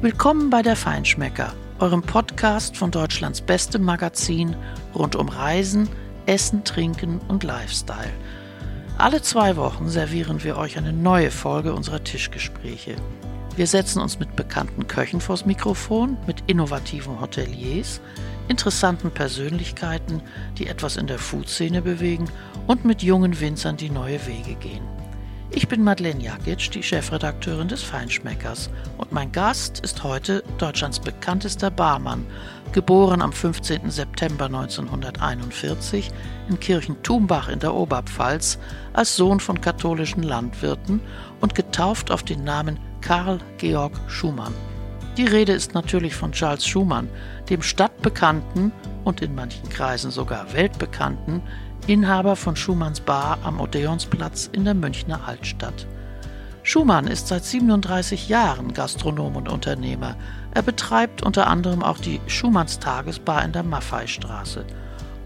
Willkommen bei der Feinschmecker, eurem Podcast von Deutschlands bestem Magazin rund um Reisen, Essen, Trinken und Lifestyle. Alle zwei Wochen servieren wir euch eine neue Folge unserer Tischgespräche. Wir setzen uns mit bekannten Köchen vors Mikrofon, mit innovativen Hoteliers, interessanten Persönlichkeiten, die etwas in der Food-Szene bewegen und mit jungen Winzern, die neue Wege gehen. Ich bin Madeleine Jakic, die Chefredakteurin des Feinschmeckers und mein Gast ist heute Deutschlands bekanntester Barmann, geboren am 15. September 1941 in Kirchen-Tumbach in der Oberpfalz als Sohn von katholischen Landwirten und getauft auf den Namen Karl Georg Schumann. Die Rede ist natürlich von Charles Schumann, dem stadtbekannten und in manchen Kreisen sogar weltbekannten Inhaber von Schumanns Bar am Odeonsplatz in der Münchner Altstadt. Schumann ist seit 37 Jahren Gastronom und Unternehmer. Er betreibt unter anderem auch die Schumanns Tagesbar in der Maffeistraße.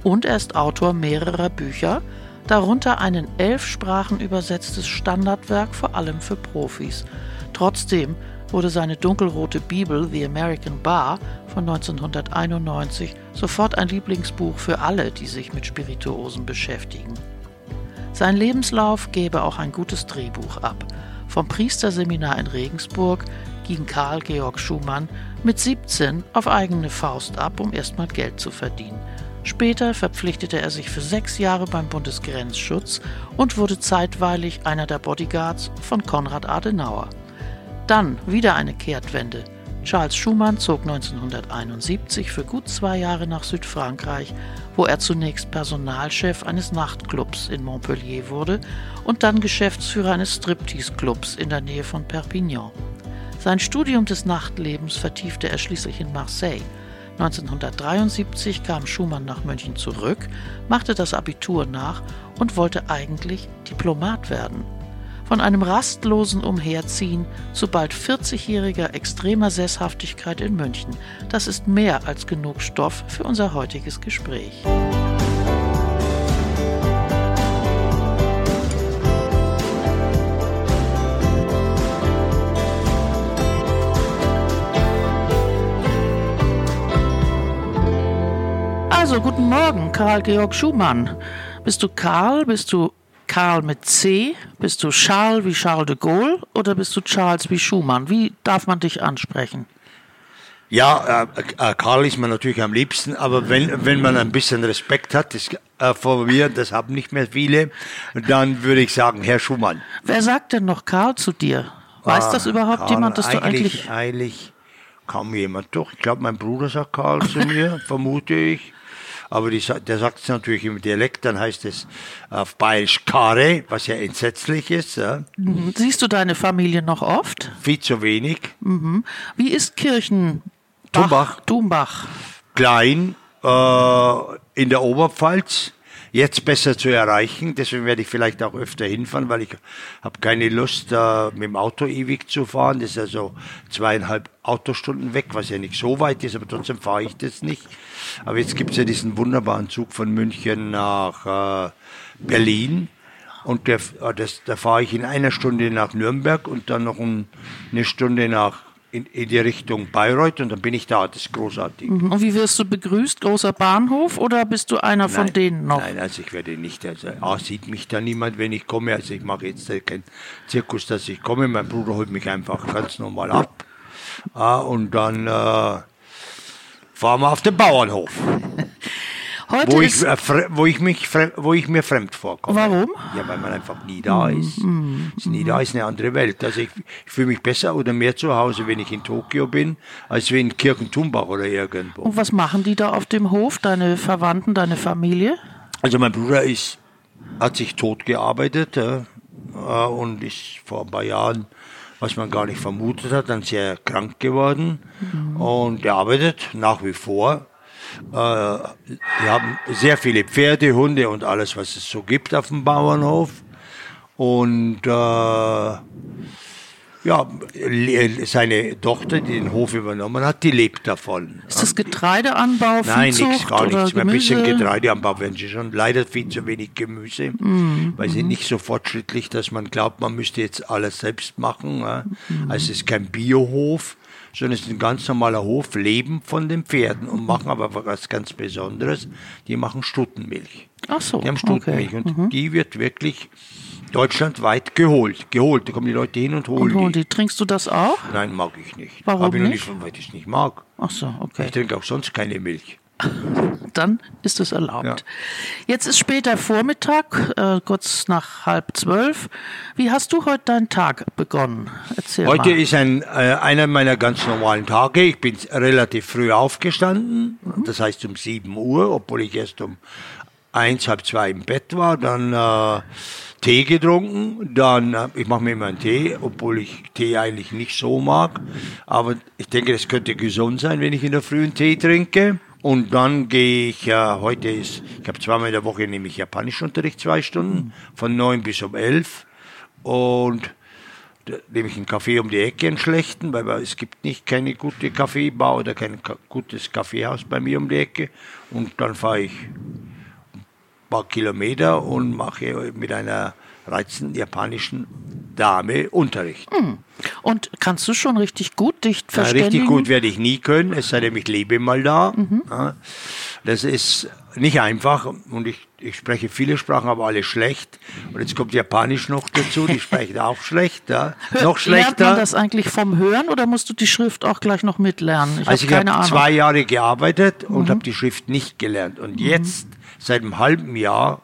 Und er ist Autor mehrerer Bücher, darunter ein in elf Sprachen übersetztes Standardwerk vor allem für Profis. Trotzdem wurde seine dunkelrote Bibel The American Bar von 1991 sofort ein Lieblingsbuch für alle, die sich mit Spirituosen beschäftigen. Sein Lebenslauf gebe auch ein gutes Drehbuch ab. Vom Priesterseminar in Regensburg ging Karl Georg Schumann mit 17 auf eigene Faust ab, um erstmal Geld zu verdienen. Später verpflichtete er sich für sechs Jahre beim Bundesgrenzschutz und wurde zeitweilig einer der Bodyguards von Konrad Adenauer. Dann wieder eine Kehrtwende. Charles Schumann zog 1971 für gut zwei Jahre nach Südfrankreich, wo er zunächst Personalchef eines Nachtclubs in Montpellier wurde und dann Geschäftsführer eines Striptease-Clubs in der Nähe von Perpignan. Sein Studium des Nachtlebens vertiefte er schließlich in Marseille. 1973 kam Schumann nach München zurück, machte das Abitur nach und wollte eigentlich Diplomat werden. Von einem rastlosen Umherziehen zu bald 40-jähriger extremer Sesshaftigkeit in München. Das ist mehr als genug Stoff für unser heutiges Gespräch. Also, guten Morgen, Karl Georg Schumann. Bist du Karl? Bist du Karl mit C? Bist du Charles wie Charles de Gaulle oder bist du Charles wie Schumann? Wie darf man dich ansprechen? Ja, äh, äh, Karl ist mir natürlich am liebsten, aber wenn, wenn man ein bisschen Respekt hat, das, äh, vor mir, das haben nicht mehr viele, dann würde ich sagen, Herr Schumann. Wer sagt denn noch Karl zu dir? Weiß ah, das überhaupt Karl, jemand, dass du eigentlich... Eigentlich kaum jemand. Doch, ich glaube, mein Bruder sagt Karl zu mir, vermute ich aber die, der sagt es natürlich im Dialekt, dann heißt es auf Bayerisch Kare, was ja entsetzlich ist. Ja. Mhm. Siehst du deine Familie noch oft? Viel zu wenig. Mhm. Wie ist Kirchen? Tumbach. Tumbach. Klein, äh, in der Oberpfalz jetzt besser zu erreichen. Deswegen werde ich vielleicht auch öfter hinfahren, weil ich habe keine Lust, äh, mit dem Auto ewig zu fahren. Das ist also zweieinhalb Autostunden weg, was ja nicht so weit ist, aber trotzdem fahre ich das nicht. Aber jetzt gibt es ja diesen wunderbaren Zug von München nach äh, Berlin. Und der, äh, das, da fahre ich in einer Stunde nach Nürnberg und dann noch ein, eine Stunde nach in, in die Richtung Bayreuth und dann bin ich da. Das ist großartig. Mhm. Und wie wirst du begrüßt? Großer Bahnhof oder bist du einer von nein, denen noch? Nein, also ich werde nicht. Also A, sieht mich da niemand, wenn ich komme. Also ich mache jetzt keinen Zirkus, dass ich komme. Mein Bruder holt mich einfach ganz normal ab. Ah, und dann äh, fahren wir auf den Bauernhof. Heute wo, ich, äh, wo, ich mich, wo ich mir fremd vorkomme. Warum? Ja, weil man einfach nie da ist. Mm, ist nie da ist eine andere Welt. Also ich, ich fühle mich besser oder mehr zu Hause, wenn ich in Tokio bin, als wie in Kirkentumbach oder irgendwo. Und was machen die da auf dem Hof, deine Verwandten, deine Familie? Also mein Bruder ist, hat sich tot gearbeitet äh, und ist vor ein paar Jahren was man gar nicht vermutet hat, dann sehr krank geworden mhm. und er arbeitet nach wie vor äh, wir haben sehr viele Pferde, Hunde und alles, was es so gibt auf dem Bauernhof. Und äh, Ja, seine Tochter, die den Hof übernommen hat, die lebt davon. Ist das Getreideanbau, Nein, nichts, gar nichts. Mehr ein bisschen? Getreideanbau werden sie schon. Leider viel zu wenig Gemüse, Mhm, weil sie nicht so fortschrittlich, dass man glaubt, man müsste jetzt alles selbst machen. Also es ist kein Biohof, sondern es ist ein ganz normaler Hof, leben von den Pferden und machen aber was ganz Besonderes. Die machen Stuttenmilch. Ach so, Die haben okay. Mhm. Stuttenmilch und die wird wirklich deutschlandweit geholt. Geholt, da kommen die Leute hin und holen Und holen die. die. Trinkst du das auch? Nein, mag ich nicht. Warum Hab ich noch nicht? nicht, weil ich es nicht mag. Ach so, okay. Ich trinke auch sonst keine Milch. Dann ist es erlaubt. Ja. Jetzt ist später Vormittag, äh, kurz nach halb zwölf. Wie hast du heute deinen Tag begonnen? Erzähl Heute mal. ist ein, äh, einer meiner ganz normalen Tage. Ich bin relativ früh aufgestanden, das heißt um 7 Uhr, obwohl ich erst um eins, halb zwei im Bett war. Dann äh, Tee getrunken, dann, äh, ich mache mir immer einen Tee, obwohl ich Tee eigentlich nicht so mag. Aber ich denke, das könnte gesund sein, wenn ich in der Früh einen Tee trinke. Und dann gehe ich, äh, heute ist, ich habe zweimal in der Woche nehme ich Japanischunterricht, zwei Stunden, von neun bis um elf. Und da nehme ich einen Kaffee um die Ecke, einen schlechten, weil es gibt nicht keine gute Kaffeebar oder kein gutes Kaffeehaus bei mir um die Ecke. Und dann fahre ich ein paar Kilometer und mache mit einer reizenden japanischen Dame Unterricht. Und kannst du schon richtig gut dich Ja, verständigen? richtig gut werde ich nie können, es sei denn, ich lebe mal da. Ja, das ist nicht einfach und ich, ich spreche viele Sprachen, aber alle schlecht. Und jetzt kommt Japanisch noch dazu, die sprechen auch schlecht. Ja. Noch Lernt man schlechter. das eigentlich vom Hören oder musst du die Schrift auch gleich noch mitlernen? Ich Also ich habe zwei Jahre gearbeitet und habe die Schrift nicht gelernt. Und jetzt, seit einem halben Jahr,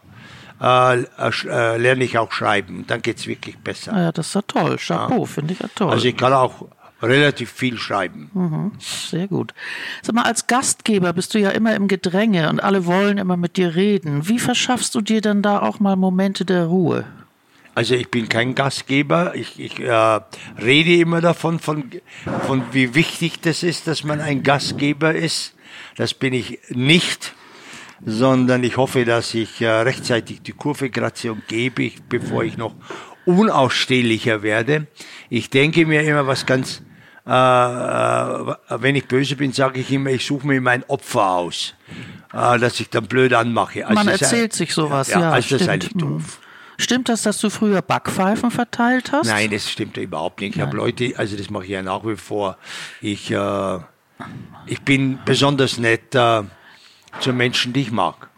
äh, äh, lerne ich auch schreiben. Dann geht es wirklich besser. Ah ja, das ist ja toll. Chapeau, finde ich ja toll. Also ich kann auch relativ viel schreiben. Sehr gut. Sag mal, als Gastgeber bist du ja immer im Gedränge und alle wollen immer mit dir reden. Wie verschaffst du dir dann da auch mal Momente der Ruhe? Also ich bin kein Gastgeber. Ich, ich äh, rede immer davon, von, von wie wichtig das ist, dass man ein Gastgeber ist. Das bin ich nicht, sondern ich hoffe, dass ich äh, rechtzeitig die Kurve kratze und gebe, bevor ich noch unausstehlicher werde. Ich denke mir immer was ganz, äh, äh, wenn ich böse bin, sage ich immer, ich suche mir mein Opfer aus, äh, dass ich dann blöd anmache. Also Man erzählt ein- sich sowas, ja. ja. also das ist stimmt. eigentlich doof. Stimmt das, dass du früher Backpfeifen verteilt hast? Nein, das stimmt überhaupt nicht. Ich habe Leute, also das mache ich ja nach wie vor. Ich, äh, ich bin besonders nett äh, zu Menschen, die ich mag.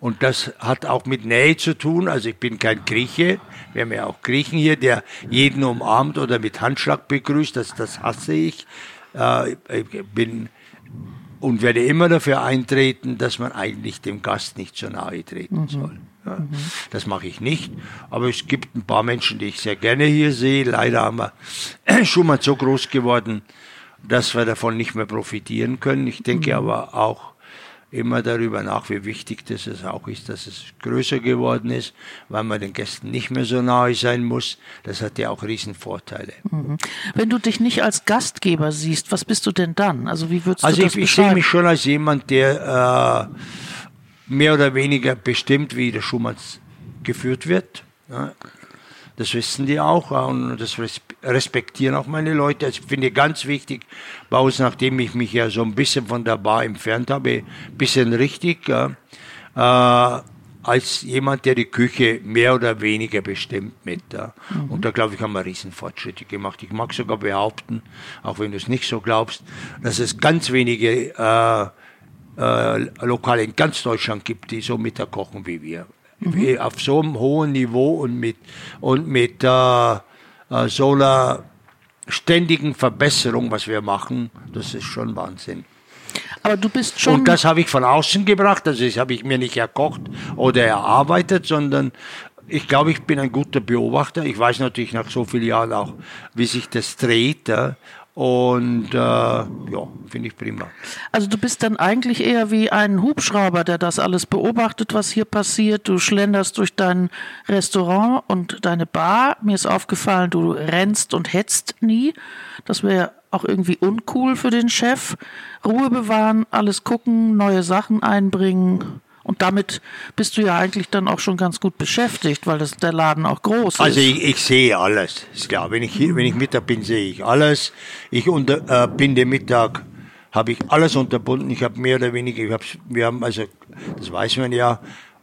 Und das hat auch mit Nähe zu tun. Also ich bin kein Grieche. Wir haben ja auch Griechen hier, der jeden umarmt oder mit Handschlag begrüßt. Das, das hasse ich. Äh, ich bin und werde immer dafür eintreten, dass man eigentlich dem Gast nicht so nahe treten soll. Ja, Das mache ich nicht. Aber es gibt ein paar Menschen, die ich sehr gerne hier sehe. Leider haben wir Schumann so groß geworden, dass wir davon nicht mehr profitieren können. Ich denke aber auch immer darüber nach, wie wichtig das es auch ist, dass es größer geworden ist, weil man den Gästen nicht mehr so nahe sein muss. Das hat ja auch Riesenvorteile. Wenn du dich nicht als Gastgeber siehst, was bist du denn dann? Also wie würdest Also du ich, das ich sehe beschreiben? mich schon als jemand, der äh, mehr oder weniger bestimmt, wie der Schumann geführt wird. Ja. Das wissen die auch ja, und das res- respektieren auch meine Leute. Also ich finde ganz wichtig bei uns, nachdem ich mich ja so ein bisschen von der Bar entfernt habe, ein bisschen richtig, ja, äh, als jemand, der die Küche mehr oder weniger bestimmt mit. Ja. Und da glaube ich, haben wir Riesenfortschritte gemacht. Ich mag sogar behaupten, auch wenn du es nicht so glaubst, dass es ganz wenige äh, äh, Lokale in ganz Deutschland gibt, die so Mittag kochen wie wir. Wie Auf so einem hohen Niveau und mit, und mit äh, äh, so einer ständigen Verbesserung, was wir machen, das ist schon Wahnsinn. Aber du bist schon. Und das habe ich von außen gebracht, also das habe ich mir nicht erkocht oder erarbeitet, sondern ich glaube, ich bin ein guter Beobachter. Ich weiß natürlich nach so vielen Jahren auch, wie sich das dreht. ja. Und äh, ja, finde ich prima. Also du bist dann eigentlich eher wie ein Hubschrauber, der das alles beobachtet, was hier passiert. Du schlenderst durch dein Restaurant und deine Bar. Mir ist aufgefallen, du rennst und hetzt nie. Das wäre auch irgendwie uncool für den Chef. Ruhe bewahren, alles gucken, neue Sachen einbringen Und damit bist du ja eigentlich dann auch schon ganz gut beschäftigt, weil das, der Laden auch groß Also ist. ich, ich sehe alles, ist klar. Wenn ich wenn ich Mittag bin, sehe ich alles. Ich unter, äh, bin den Mittag, habe ich alles unterbunden. Ich habe mehr oder weniger, ich hab, wir haben also, das weiß man ja,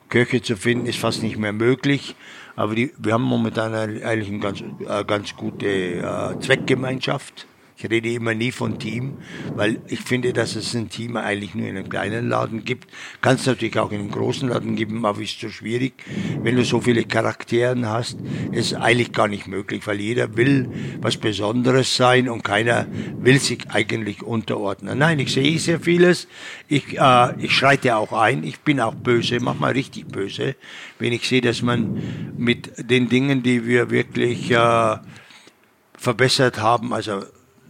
Köche zu finden ist fast nicht mehr möglich. Aber die, wir haben momentan eigentlich eine ganz, äh, ganz gute äh, Zweckgemeinschaft. Ich rede immer nie von Team, weil ich finde, dass es ein Team eigentlich nur in einem kleinen Laden gibt. Kann es natürlich auch in einem großen Laden geben, aber ist so schwierig. Wenn du so viele Charakteren hast, ist eigentlich gar nicht möglich, weil jeder will was Besonderes sein und keiner will sich eigentlich unterordnen. Nein, ich sehe sehr vieles. Ich, äh, ich schreite auch ein. Ich bin auch böse, manchmal richtig böse, wenn ich sehe, dass man mit den Dingen, die wir wirklich äh, verbessert haben, also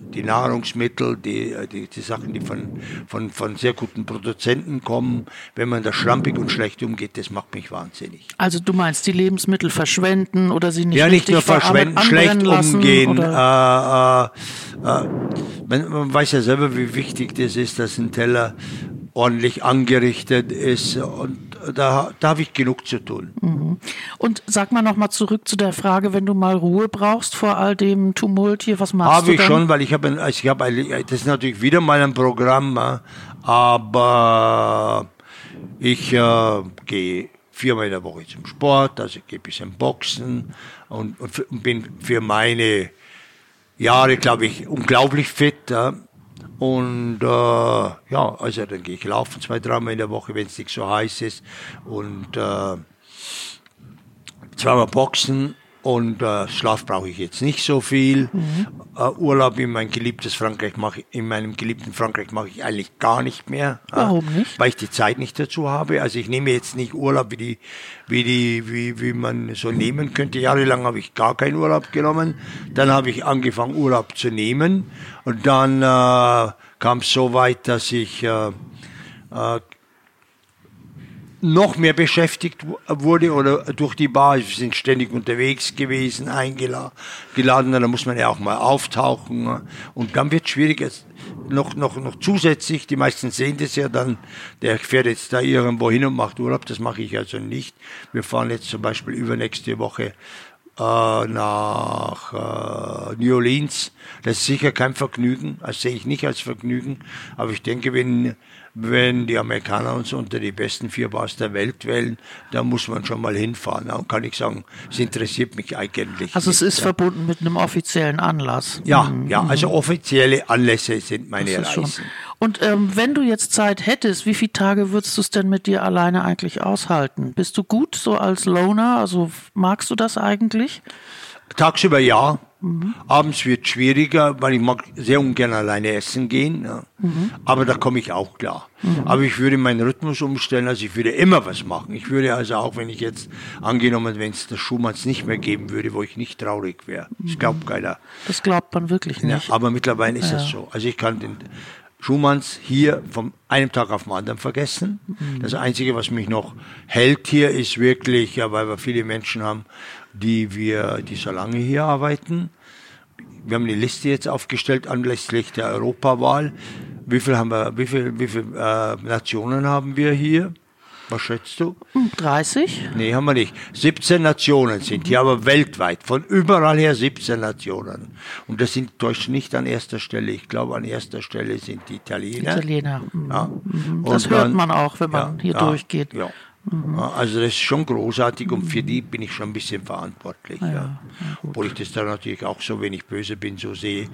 die Nahrungsmittel, die, die, die Sachen, die von, von, von sehr guten Produzenten kommen, wenn man da schlampig und schlecht umgeht, das macht mich wahnsinnig. Also du meinst die Lebensmittel verschwenden oder sie nicht Ja, nicht nur verschwenden, schlecht lassen, umgehen. Äh, äh, äh, man, man weiß ja selber, wie wichtig das ist, dass ein Teller ordentlich angerichtet ist und da, da habe ich genug zu tun. Mhm. Und sag mal nochmal zurück zu der Frage, wenn du mal Ruhe brauchst vor all dem Tumult hier, was machst Habe du ich dann? schon, weil ich habe, also ich habe, eigentlich- das ist natürlich wieder mal ein Programm, äh, aber ich äh, gehe viermal in der Woche zum Sport, also ich gehe ein bisschen boxen und, und bin für meine Jahre, glaube ich, unglaublich fit. Ja. Und äh, ja, also dann gehe ich laufen zwei, dreimal in der Woche, wenn es nicht so heiß ist. Und äh, zweimal Boxen und äh, Schlaf brauche ich jetzt nicht so viel. Äh, Urlaub in mein geliebtes Frankreich mache in meinem geliebten Frankreich mache ich eigentlich gar nicht mehr. Warum nicht? Weil ich die Zeit nicht dazu habe. Also ich nehme jetzt nicht Urlaub, wie die, wie die, wie, wie man so nehmen könnte. Jahrelang habe ich gar keinen Urlaub genommen. Dann habe ich angefangen Urlaub zu nehmen und dann äh, kam es so weit, dass ich äh, äh, noch mehr beschäftigt wu- wurde oder durch die Bar. Wir sind ständig unterwegs gewesen, eingeladen. Da muss man ja auch mal auftauchen. ne? Und dann wird es schwierig. Noch, noch, noch zusätzlich, die meisten sehen das ja dann, der fährt jetzt da irgendwo hin und macht Urlaub. Das mache ich also nicht. Wir fahren jetzt zum Beispiel übernächste Woche äh, nach äh, New Orleans. Das ist sicher kein Vergnügen, das sehe ich nicht als Vergnügen. Aber ich denke, wenn, wenn die Amerikaner uns unter die besten vier Bars der Welt wählen, dann muss man schon mal hinfahren. Dann kann ich sagen, es interessiert mich eigentlich. Also es nicht. ist verbunden mit einem offiziellen Anlass. ja, ja, also offizielle Anlässe sind meine Das ist schon. Reisen. Und ähm, wenn du jetzt Zeit hättest, wie viele Tage würdest du es denn mit dir alleine eigentlich aushalten? Bist du gut so als Loner? Also magst du das eigentlich? Tagsüber ja. Abends wird schwieriger, weil ich mag sehr ungern alleine essen gehen. Ja. Aber da komme ich auch klar. Aber ich würde meinen Rhythmus umstellen, also ich würde immer was machen. Ich würde also auch, wenn ich jetzt angenommen, wenn es das Schumanns nicht mehr geben würde, wo ich nicht traurig wäre. Das glaubt keiner. Das glaubt man wirklich Ja, nicht. aber mittlerweile ist das so. Also ich kann den Schumanns hier von einem Tag auf den anderen vergessen. Das Einzige, was mich noch hält hier, ist wirklich, ja, weil wir viele Menschen haben, die wir, die so lange hier arbeiten. Wir haben eine Liste jetzt aufgestellt anlässlich der Europawahl. Wie viel haben wir, wie viel, wie viel äh, Nationen haben wir hier? Was schätzt du? Hm, 30? Nee, haben wir nicht. 17 Nationen sind hier, aber weltweit. Von überall her 17 Nationen. Und das sind Deutsche nicht an erster Stelle. Ich glaube, an erster Stelle sind die Italiener. Italiener. Mhm. Ja. Das Und hört dann- man auch, wenn man hier durchgeht. Ja. Ja, Also das ist schon großartig und für die bin ich schon ein bisschen verantwortlich. Ja, Obwohl ich das dann natürlich auch so, wenn ich böse bin, so sehe,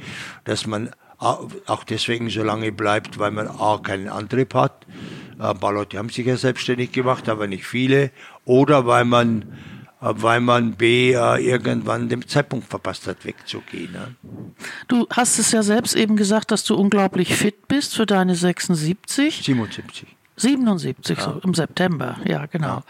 dass man au- auch deswegen so lange bleibt, weil man A, keinen Antrieb hat. Ein paar Leute haben sich ja selbstständig gemacht, aber nicht viele. Oder weil man, äh, weil man B, äh, irgendwann den Zeitpunkt verpasst hat, wegzugehen. Ne? Du hast es ja selbst eben gesagt, dass du unglaublich fit bist für deine 76. 77. 77 so im September, ja genau.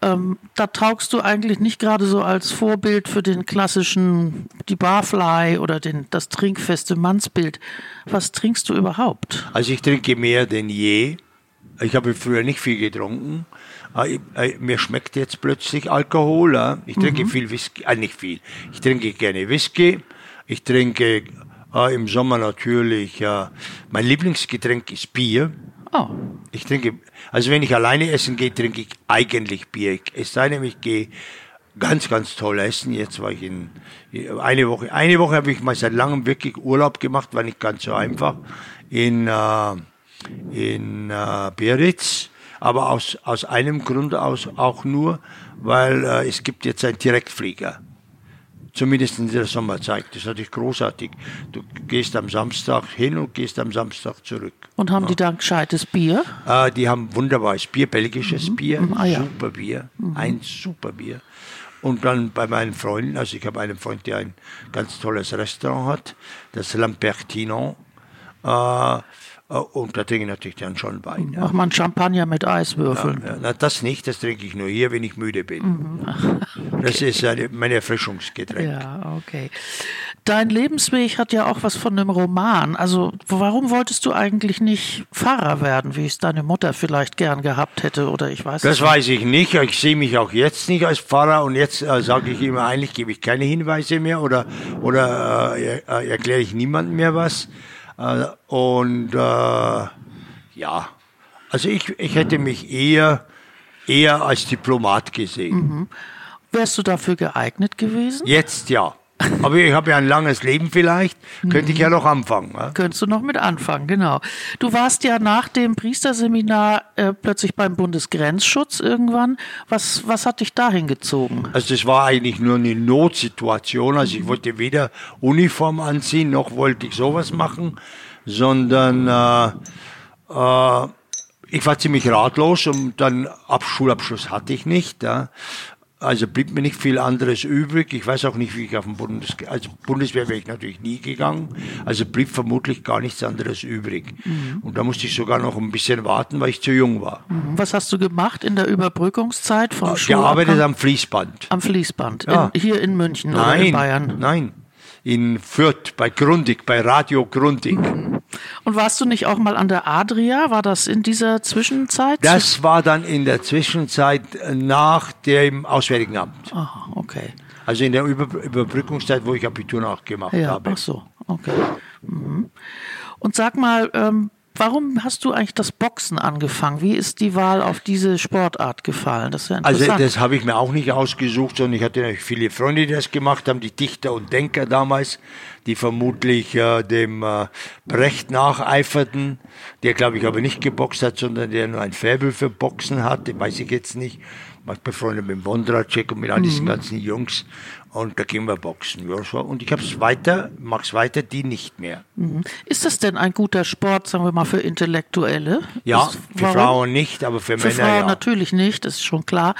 Ähm, da taugst du eigentlich nicht gerade so als Vorbild für den klassischen, die Barfly oder den, das trinkfeste Mannsbild. Was trinkst du überhaupt? Also ich trinke mehr denn je. Ich habe früher nicht viel getrunken. Äh, äh, Mir schmeckt jetzt plötzlich Alkohol. äh. Ich trinke viel Whisky, äh, nicht viel. Ich trinke gerne Whisky. Ich trinke äh, im Sommer natürlich, äh, mein Lieblingsgetränk ist Bier. Oh. Ich trinke, also wenn ich alleine essen gehe, trinke ich eigentlich Bier. Es sei denn, ich gehe ganz, ganz toll essen. Jetzt war ich in eine Woche. Eine Woche habe ich mal seit langem wirklich Urlaub gemacht, war nicht ganz so einfach. In, äh, in äh, Biarritz. Aber aus, aus einem Grund aus auch nur, weil äh, es gibt jetzt einen Direktflieger. Zumindest in der Sommerzeit. Das ist natürlich großartig. Du gehst am Samstag hin und gehst am Samstag zurück. Und haben die da ein gescheites Bier? Äh, die haben wunderbares Bier, belgisches Bier, Ah, ja. super Bier, ein super Bier. Und dann bei meinen Freunden, also ich habe einen Freund, der ein ganz tolles Restaurant hat, das Lampertinon. Äh, äh, und da trinke ich natürlich dann schon Wein. Ja. Mach mal einen Champagner mit Eiswürfeln. Ja, na, das nicht, das trinke ich nur hier, wenn ich müde bin. Das ist äh, mein Erfrischungsgetränk. Ja, okay. Dein Lebensweg hat ja auch was von einem Roman. Also, warum wolltest du eigentlich nicht Pfarrer werden, wie es deine Mutter vielleicht gern gehabt hätte? Oder ich weiß Das es weiß ich nicht. Ich sehe mich auch jetzt nicht als Pfarrer und jetzt äh, sage ich immer, eigentlich gebe ich keine Hinweise mehr oder, oder äh, er- äh, erkläre ich niemandem mehr was. Äh, und äh, ja, also ich, ich hätte mich eher, eher als Diplomat gesehen. Wärst du dafür geeignet gewesen? Jetzt ja. Aber ich habe ja ein langes Leben vielleicht, könnte ich ja noch anfangen. Ja? Könntest du noch mit anfangen, genau. Du warst ja nach dem Priesterseminar äh, plötzlich beim Bundesgrenzschutz irgendwann. Was, was hat dich dahin gezogen? Also das war eigentlich nur eine Notsituation. Also ich wollte weder Uniform anziehen, noch wollte ich sowas machen, sondern äh, äh, ich war ziemlich ratlos und dann Ab Schulabschluss hatte ich nicht. Ja. Also blieb mir nicht viel anderes übrig. Ich weiß auch nicht, wie ich auf dem Bundes also Bundeswehr wäre ich natürlich nie gegangen. Also blieb vermutlich gar nichts anderes übrig. Und da musste ich sogar noch ein bisschen warten, weil ich zu jung war. Was hast du gemacht in der Überbrückungszeit vom Gearbeitet Schulabgang? am Fließband. am Fließband? Ja. In, hier in München oder Nein, in Bayern? nein. In Fürth, bei Grundig, bei Radio Grundig. Und warst du nicht auch mal an der Adria? War das in dieser Zwischenzeit? Das war dann in der Zwischenzeit nach dem Auswärtigen Amt. Aha, okay. Also in der Über Überbrückungszeit, wo ich Abitur nachgemacht Ja, habe. ach so, okay. Mhm. Und sag mal, ähm, warum hast du eigentlich das Boxen angefangen? Wie ist die Wahl auf diese Sportart gefallen? Das ist ja Also interessant. das habe ich mir auch nicht ausgesucht, sondern ich hatte natürlich viele Freunde, die das gemacht haben, die Dichter und Denker damals, die vermutlich äh, dem äh, Brecht nacheiferten, der glaube ich aber nicht geboxt hat, sondern der nur ein Faible für Boxen hatte, weiß ich jetzt nicht. Ich befreundet mit dem Wondracek und mit all diesen ganzen Jungs und da gehen wir boxen. Ja. Und ich habe es weiter, mach's weiter, die nicht mehr. ist das denn ein guter Sport, sagen wir mal, für Intellektuelle? Ja, Ist- für warum? Frauen nicht, aber für, Für Männer Frauen ja. natürlich nicht, das ist schon klar.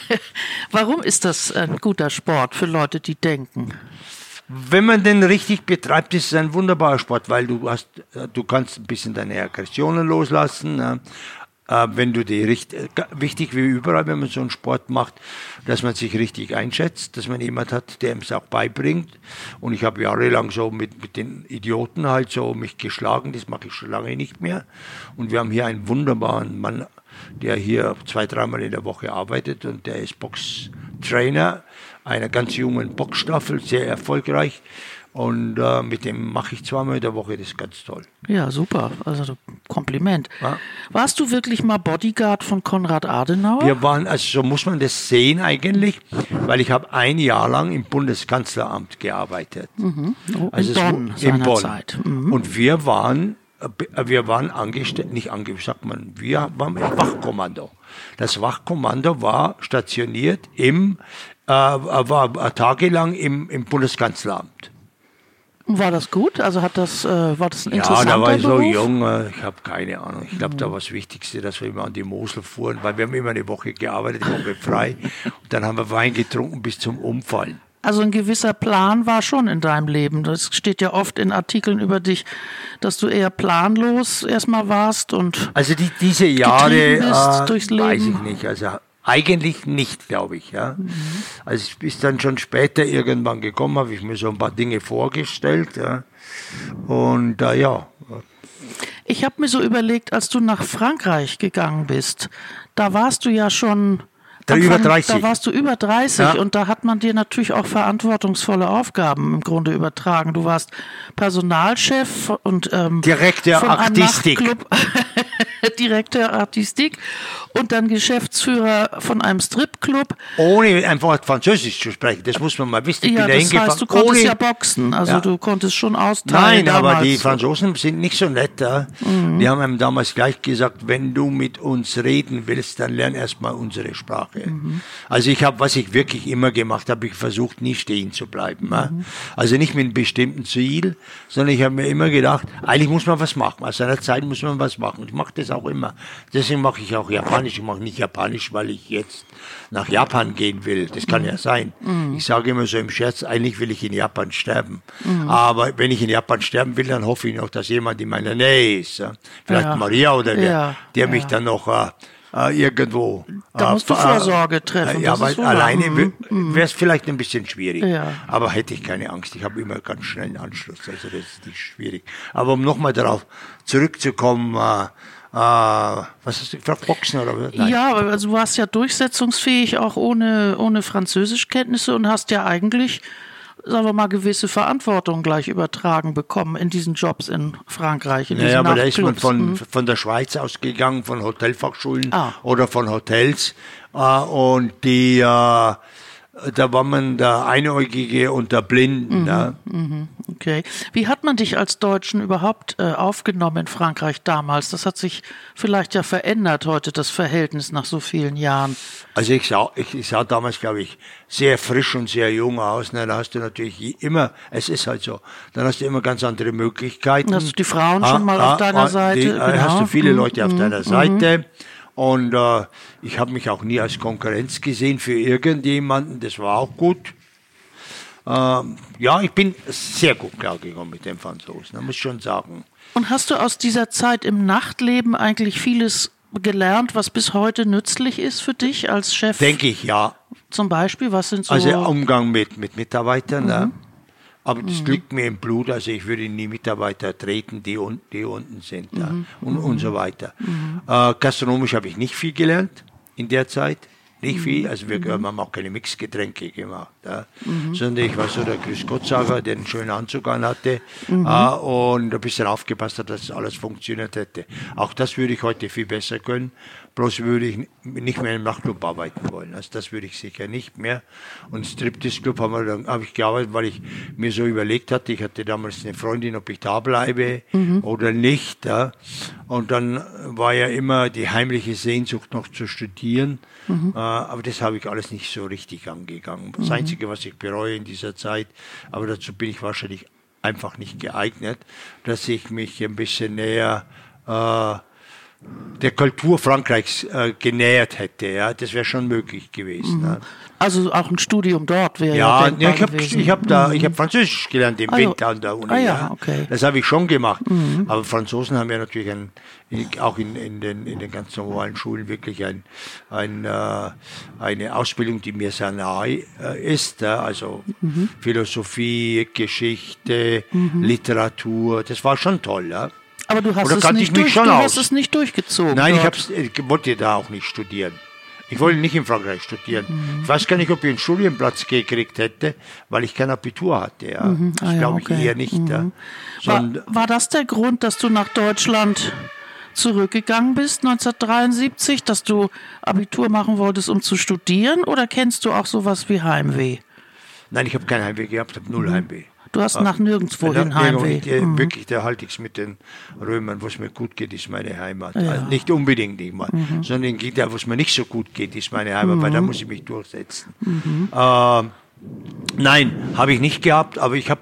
warum ist das ein guter Sport für Leute, die denken? Wenn man den richtig betreibt, ist es ein wunderbarer Sport, weil du hast, äh, du kannst ein bisschen deine Aggressionen loslassen. äh, äh, Wenn du die richtig, wichtig wie überall, wenn man so einen Sport macht, dass man sich richtig einschätzt, dass man jemand hat, der ihm es auch beibringt. Und ich habe jahrelang so mit, mit den Idioten halt so mich geschlagen, das mache ich schon lange nicht mehr. Und wir haben hier einen wunderbaren Mann, der hier zwei, dreimal in der Woche arbeitet und der ist Boxtrainer einer ganz jungen Boxstaffel, sehr erfolgreich. Und äh, mit dem mache ich zweimal in der Woche, das ist ganz toll. Ja, super. Also Kompliment. Ja. Warst du wirklich mal Bodyguard von Konrad Adenauer? Wir waren, also so muss man das sehen eigentlich, weil ich habe ein Jahr lang im Bundeskanzleramt gearbeitet. Oh, Also in es Bonn wo- in Bonn. seinerzeit. Mhm. Und wir waren, äh, wir waren angestellt, nicht angestellt, sagt man, wir waren im Wachkommando. Das Wachkommando war stationiert im, äh, war tagelang im, im Bundeskanzleramt. Und War das gut? Also hat das, äh, war das ein Ja, interessanter da war ich so Beruf? Mhm. jung, äh, ich habe keine Ahnung. Ich glaube, da war das Wichtigste, dass wir immer an die Mosel fuhren, weil wir haben immer eine Woche gearbeitet, eine Woche frei. Und dann haben wir Wein getrunken bis zum Umfallen. Also ein gewisser Plan war schon in deinem Leben. Das steht ja oft in Artikeln über dich, dass du eher planlos erstmal warst und Also die, diese Jahre, bist äh, durchs weiß Leben. ich nicht. Also eigentlich nicht, glaube ich. Ja. Mhm. Also ich bin dann schon später irgendwann gekommen, habe ich mir so ein paar Dinge vorgestellt. Ja. Und äh, ja, ich habe mir so überlegt, als du nach Frankreich gegangen bist, da warst du ja schon Da über Anfang- 30. Da warst du über 30 Ja. und da hat man dir natürlich auch verantwortungsvolle Aufgaben im Grunde übertragen. Du warst Personalchef und ähm, einem Artistik. Direktor Artistik und dann Geschäftsführer von einem Stripclub. Ohne ein Wort Französisch zu sprechen, das muss man mal wissen. Ich ja, bin da das heißt, du konntest ohne, ja boxen, also ja. du konntest schon austeilen. Nein, aber die Franzosen sind nicht so nett. Ja? Mhm. Die haben einem damals gleich gesagt, wenn du mit uns reden willst, dann lern erstmal unsere Sprache. Mhm. Also ich habe, was ich wirklich immer gemacht habe, ich versucht nie stehen zu bleiben. Mhm. Also nicht mit einem bestimmten Ziel, sondern ich habe mir immer gedacht, eigentlich muss man was machen. Aus einer Zeit muss man was machen. Ich mache das auch immer. Deswegen mache ich auch Japanisch. Ich mache nicht Japanisch, weil ich jetzt nach Japan gehen will. Das kann ja sein. Mhm. Ich sage immer so im Scherz, eigentlich will ich in Japan sterben. Mhm. Aber wenn ich in Japan sterben will, dann hoffe ich noch, dass jemand in meiner Nähe ist. Vielleicht ja. Maria oder der, ja. der mich dann noch äh, äh, irgendwo. Da musst du Vorsorge treffen. ja, weil alleine mhm. wäre es vielleicht ein bisschen schwierig. Ja. Aber hätte ich keine Angst. Ich habe immer ganz schnell einen Anschluss. Also das ist nicht schwierig. Aber um nochmal darauf zurückzukommen, äh, äh, was hast du gefragt, Boxen oder was? Ja, also du warst ja durchsetzungsfähig auch ohne, ohne Französischkenntnisse und hast ja eigentlich sagen wir mal, gewisse Verantwortung gleich übertragen bekommen in diesen Jobs in Frankreich. In naja, aber da ist man von, hm? von der Schweiz ausgegangen, von Hotelfachschulen ah. oder von Hotels. Äh, und die äh, da war man der Einäugige und der Blinden. Mhm, ja. Mhm, okay. Wie hat man dich als Deutschen überhaupt äh, aufgenommen in Frankreich damals? Das hat sich vielleicht ja verändert heute, das Verhältnis nach so vielen Jahren. Also ich sah, ich, ich sah damals, glaube ich, sehr frisch und sehr jung aus. Na, da hast du natürlich immer, es ist halt so, dann hast du immer ganz andere Möglichkeiten. Hast du die Frauen ah, schon mal ah, auf deiner ah, Seite? Die, genau. Hast du viele Leute auf mhm, deiner Seite. Mhm. Und äh, ich habe mich auch nie als Konkurrenz gesehen für irgendjemanden. Das war auch gut. Ähm, ja, ich bin sehr gut klargekommen mit den Franzosen, da muss ich schon sagen. Und hast du aus dieser Zeit im Nachtleben eigentlich vieles gelernt, was bis heute nützlich ist für dich als Chef? Denke ich, ja. Zum Beispiel, was sind so... Also Umgang mit, mit Mitarbeitern, mhm. ne? Aber das mhm. liegt mir im Blut, also ich würde nie Mitarbeiter treten, die, un, die unten sind mhm. ja, und, und so weiter. Mhm. Äh, gastronomisch habe ich nicht viel gelernt in der Zeit. Nicht mhm. viel, also wir, mhm. haben auch keine Mixgetränke gemacht, ja. Mhm. sondern ich war so der Grüß Gottsager, der einen schönen Anzug an hatte mhm. äh, und ein bisschen aufgepasst hat, dass alles funktioniert hätte. Auch das würde ich heute viel besser können. Bloß würde ich nicht mehr im Nachtclub arbeiten wollen. Also das würde ich sicher nicht mehr. Und Striptease Club habe ich gearbeitet, weil ich mir so überlegt hatte, ich hatte damals eine Freundin, ob ich da bleibe mhm. oder nicht. Ja. Und dann war ja immer die heimliche Sehnsucht noch zu studieren. Mhm. Äh, aber das habe ich alles nicht so richtig angegangen. Das mhm. Einzige, was ich bereue in dieser Zeit, aber dazu bin ich wahrscheinlich einfach nicht geeignet, dass ich mich ein bisschen näher äh, der Kultur Frankreichs äh, genähert hätte. Ja, das wäre schon möglich gewesen. Mhm. Ja. Also auch ein Studium dort wäre ja, ja ja, ich habe ich hab da, ich habe Französisch gelernt im also, Winter an der Uni. Ah, ja, okay. Das habe ich schon gemacht. Mhm. Aber Franzosen haben ja natürlich ein, auch in, in, den, in den ganz normalen Schulen wirklich ein, ein, äh, eine Ausbildung, die mir sehr nahe äh, ist. also mhm. Philosophie, Geschichte, mhm. Literatur, das war schon toll. Ja. Aber du hast, es nicht, durch, du hast es nicht durchgezogen. Nein, ich, ich wollte da auch nicht studieren. Ich wollte nicht in Frankreich studieren. Mhm. Ich weiß gar nicht, ob ich einen Studienplatz gekriegt hätte, weil ich kein Abitur hatte. Ja. Mhm. Ah, das glaube ich okay. eher nicht. Mhm. Ja. War, war das der Grund, dass du nach Deutschland zurückgegangen bist 1973, dass du Abitur machen wolltest, um zu studieren? Oder kennst du auch sowas wie Heimweh? Nein, ich habe kein Heimweh gehabt, habe null mhm. Heimweh. Du hast nach nirgendwo hin Heimweh. Der, mhm. Wirklich, der halte ich mit den Römern, wo es mir gut geht, ist meine Heimat. Ja. Also nicht unbedingt nicht mal, mhm. sondern geht wo es mir nicht so gut geht, ist meine Heimat, mhm. weil da mhm. muss ich mich durchsetzen. Mhm. Äh, nein, habe ich nicht gehabt, aber ich habe,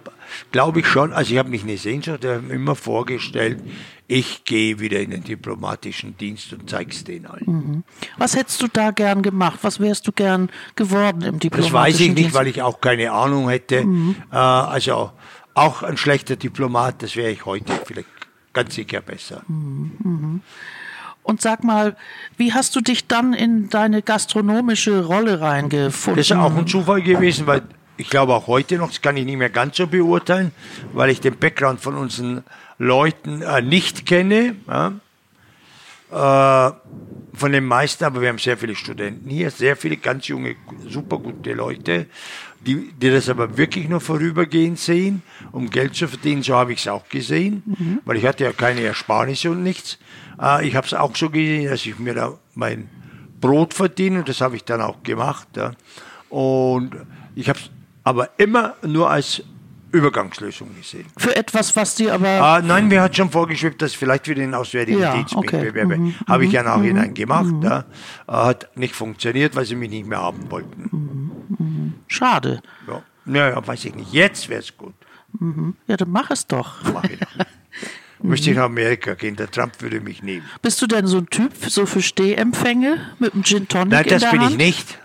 glaube ich schon, also ich habe mich eine Sehnsucht immer vorgestellt, ich gehe wieder in den diplomatischen Dienst und zeig's denen allen. Mhm. Was hättest du da gern gemacht? Was wärst du gern geworden im diplomatischen Dienst? Das weiß ich nicht, Dienst? weil ich auch keine Ahnung hätte. Mhm. Äh, also auch ein schlechter Diplomat, das wäre ich heute vielleicht ganz sicher besser. Mhm. mhm. Und sag mal, wie hast du dich dann in deine gastronomische Rolle reingefunden? Das ist auch ein Zufall gewesen, weil ich glaube auch heute noch, das kann ich nicht mehr ganz so beurteilen, weil ich den Background von unseren Leuten äh, nicht kenne. Ja. äh, von den meisten, aber wir haben sehr viele Studenten hier, sehr viele ganz junge, super gute Leute, die, die das aber wirklich nur vorübergehend sehen, um Geld zu verdienen. So habe ich es auch gesehen, mhm. weil ich hatte ja keine Ersparnisse und nichts. Äh, ich habe es auch so gesehen, dass ich mir da mein Brot verdiene und das habe ich dann auch gemacht. Ja. Und ich habe es aber immer nur als Übergangslösung gesehen. Für etwas, was die aber. Ah, nein, mir hat schon vorgeschwebt, dass vielleicht wieder den Auswärtigen ja, Dienst okay. mhm, Habe ich ja mhm, nachhinein mhm, gemacht. Mhm. Ja. Hat nicht funktioniert, weil sie mich nicht mehr haben wollten. Mhm, mhm. Schade. Ja. Naja, weiß ich nicht. Jetzt wäre es gut. Ja, dann mach es doch. Mach ich doch. Müsste ich nach Amerika gehen, der Trump würde mich nehmen. Bist du denn so ein Typ, so für Stehempfänge mit einem Gin Tonic Nein, das bin Hand? ich nicht.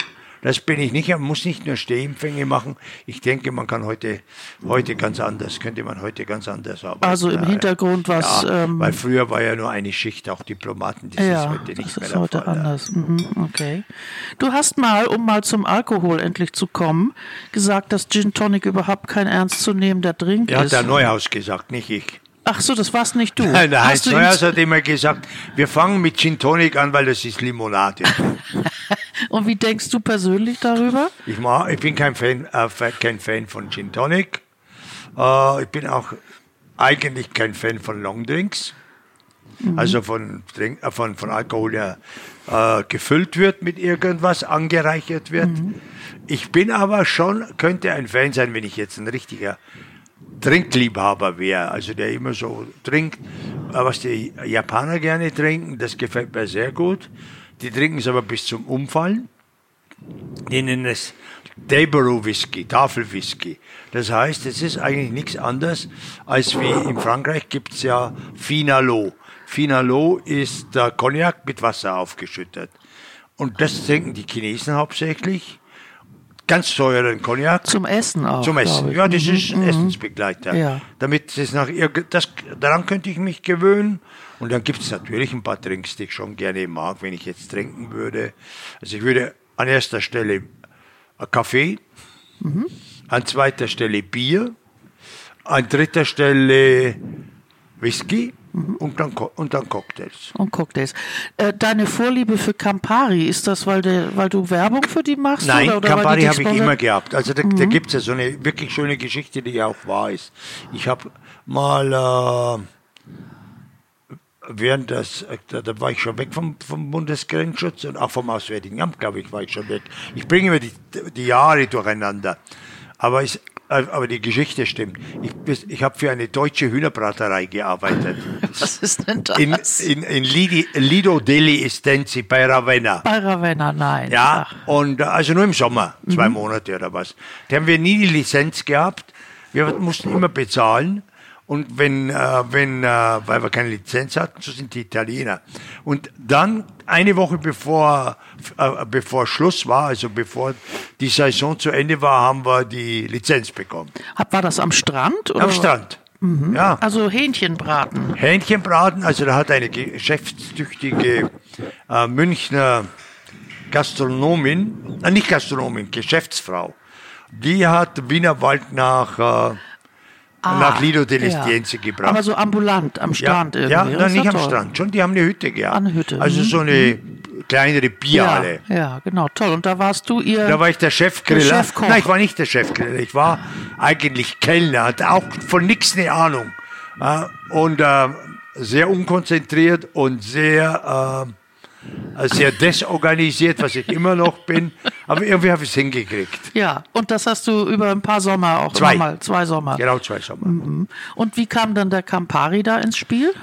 Das bin ich nicht. Man muss nicht nur Stehempfänge machen. Ich denke, man kann heute, heute ganz anders, könnte man heute ganz anders arbeiten. Also im Hintergrund was. Ja, ähm, weil früher war ja nur eine Schicht, auch Diplomaten. Das ja, ist heute nicht das mehr ist heute Fall, anders. Mhm, okay. Du hast mal, um mal zum Alkohol endlich zu kommen, gesagt, dass Gin Tonic überhaupt kein ernstzunehmender Drink ja, ist. Ja, hat der Neuhaus gesagt, nicht ich. Ach so, das warst nicht du. Nein, der Heinz Neuhaus hat immer gesagt, wir fangen mit Gin Tonic an, weil das ist Limonade. Und wie denkst du persönlich darüber? Ich, mag, ich bin kein Fan, äh, kein Fan von Gin Tonic. Äh, ich bin auch eigentlich kein Fan von Longdrinks. Mhm. Also von, Drink, äh, von, von Alkohol, der äh, gefüllt wird mit irgendwas, angereichert wird. Mhm. Ich bin aber schon, könnte ein Fan sein, wenn ich jetzt ein richtiger Trinkliebhaber wäre, also der immer so trinkt, was die Japaner gerne trinken, das gefällt mir sehr gut. Die trinken es aber bis zum Umfallen. Die nennen es Debero Whisky, Tafelwhisky. Das heißt, es ist eigentlich nichts anderes, als wie in Frankreich gibt es ja Finalo. Finalo ist der Cognac mit Wasser aufgeschüttet. Und das trinken die Chinesen hauptsächlich ganz teuren Cognac. Zum Essen auch. Zum Essen. Ja, das mhm. ist ein mhm. Essensbegleiter. Ja. Damit es nach das, daran könnte ich mich gewöhnen. Und dann gibt es natürlich ein paar Drinks, die ich schon gerne mag, wenn ich jetzt trinken würde. Also ich würde an erster Stelle Kaffee, mhm. an zweiter Stelle Bier, an dritter Stelle Whisky. Und, dann, und dann Cocktails. Und Cocktails. Äh, deine Vorliebe für Campari, ist das, weil, de, weil du Werbung für die machst? Nein, oder, oder Campari habe ich immer gehabt. Also da, mhm. da gibt es ja so eine wirklich schöne Geschichte, die auch wahr ist. Ich habe mal... Äh, während das, da, da, war ich schon weg vom, vom Bundesgrenzschutz und auch vom Auswärtigen Amt, glaube ich, war ich schon weg. Ich bringe immer die, die Jahre durcheinander. Aber es, äh, aber die Geschichte stimmt. Ich, ich habe für eine deutsche Hühnerbraterei gearbeitet. Was ist denn das? In, in, in Lidi, Lido Deli Estensi bei Ravenna. Bei Ravenna, nein. Ja, Ach. und äh, also nur im Sommer, zwei mhm. Monate oder was. Da haben wir nie die Lizenz gehabt. Wir mussten immer bezahlen. Und wenn, äh, wenn, äh, weil wir keine Lizenz hatten, so sind die Italiener. Und dann eine Woche bevor, äh, bevor Schluss war, also bevor die Saison zu Ende war, haben wir die Lizenz bekommen. War das am Strand? Oder? Am Strand. Mhm. Ja. Also Hähnchenbraten. Hähnchenbraten, also da hat eine geschäftstüchtige äh, Münchner Gastronomin, äh, nicht Gastronomin, Geschäftsfrau, die hat Wienerwald nach äh, ah, nach Lido dell'Estiense ja. gebracht. Aber so ambulant am Strand ja, irgendwie. Ja, nein, nicht am Strand. Schon, die haben eine Hütte gehabt. Eine Hütte. Also mhm. so eine kleinere Bierhalle. Ja, ja, genau, toll. Und da warst du ihr. Da war ich der Chefgriller. Der Nein, ich war nicht der Chefgriller. Ich war eigentlich Kellner, hatte auch von nichts eine Ahnung. Und äh, sehr unkonzentriert und sehr. Äh, sehr desorganisiert, was ich immer noch bin. Aber irgendwie habe ich es hingekriegt. Ja, und das hast du über ein paar Sommer auch zwei. mal. Zwei Sommer. Genau, zwei Sommer. Mhm. Und wie kam dann der Campari da ins Spiel?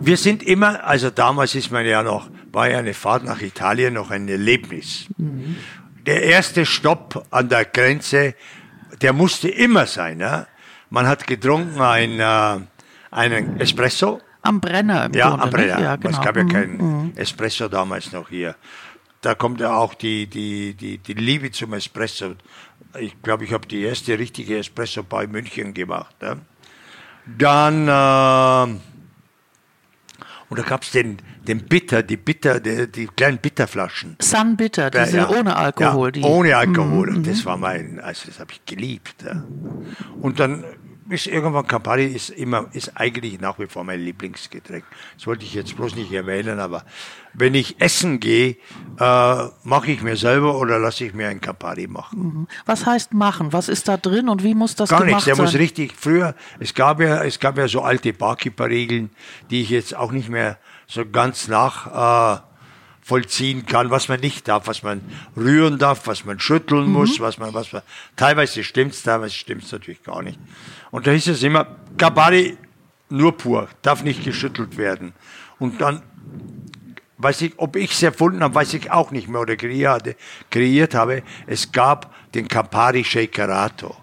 Wir sind immer, also damals ist man ja noch, war ja eine Fahrt nach Italien noch ein Erlebnis. Mhm. Der erste Stopp an der Grenze, der musste immer sein. Ja? Man hat getrunken ein, äh, einen Espresso am Brenner im Ja, Grunde, am Brenner. Ja, genau. Es gab ja mhm, keinen mhm. Espresso damals noch hier. Da kommt ja auch die, die, die, die Liebe zum Espresso. Ich glaube, ich habe die erste richtige Espresso bei München gemacht. Ja. Dann, äh, und da gab es den, den Bitter, die Bitter, die, die kleinen Bitterflaschen. Sun Bitter, diese ja, ohne Alkohol. Ja, ohne Alkohol. Mhm. Und das war mein, also das habe ich geliebt. Und dann ist irgendwann Campari ist immer, ist eigentlich nach wie vor mein Lieblingsgetränk. Das wollte ich jetzt bloß nicht erwähnen, aber wenn ich essen gehe, äh, mache ich mir selber oder lasse ich mir ein Campari machen. Mhm. Was heißt machen? Was ist da drin und wie muss das Gar gemacht nichts, der sein? muss richtig, früher, es gab ja, es gab ja so alte Barkeeper-Regeln, die ich jetzt auch nicht mehr so ganz nach, äh, vollziehen kann, was man nicht darf, was man rühren darf, was man schütteln muss, was man, was man, teilweise stimmt's, teilweise stimmt's natürlich gar nicht. Und da hieß es immer, Campari nur pur, darf nicht geschüttelt werden. Und dann, weiß ich, ob ich es erfunden habe, weiß ich auch nicht mehr oder kreiert, habe. Es gab den Campari Shakerato.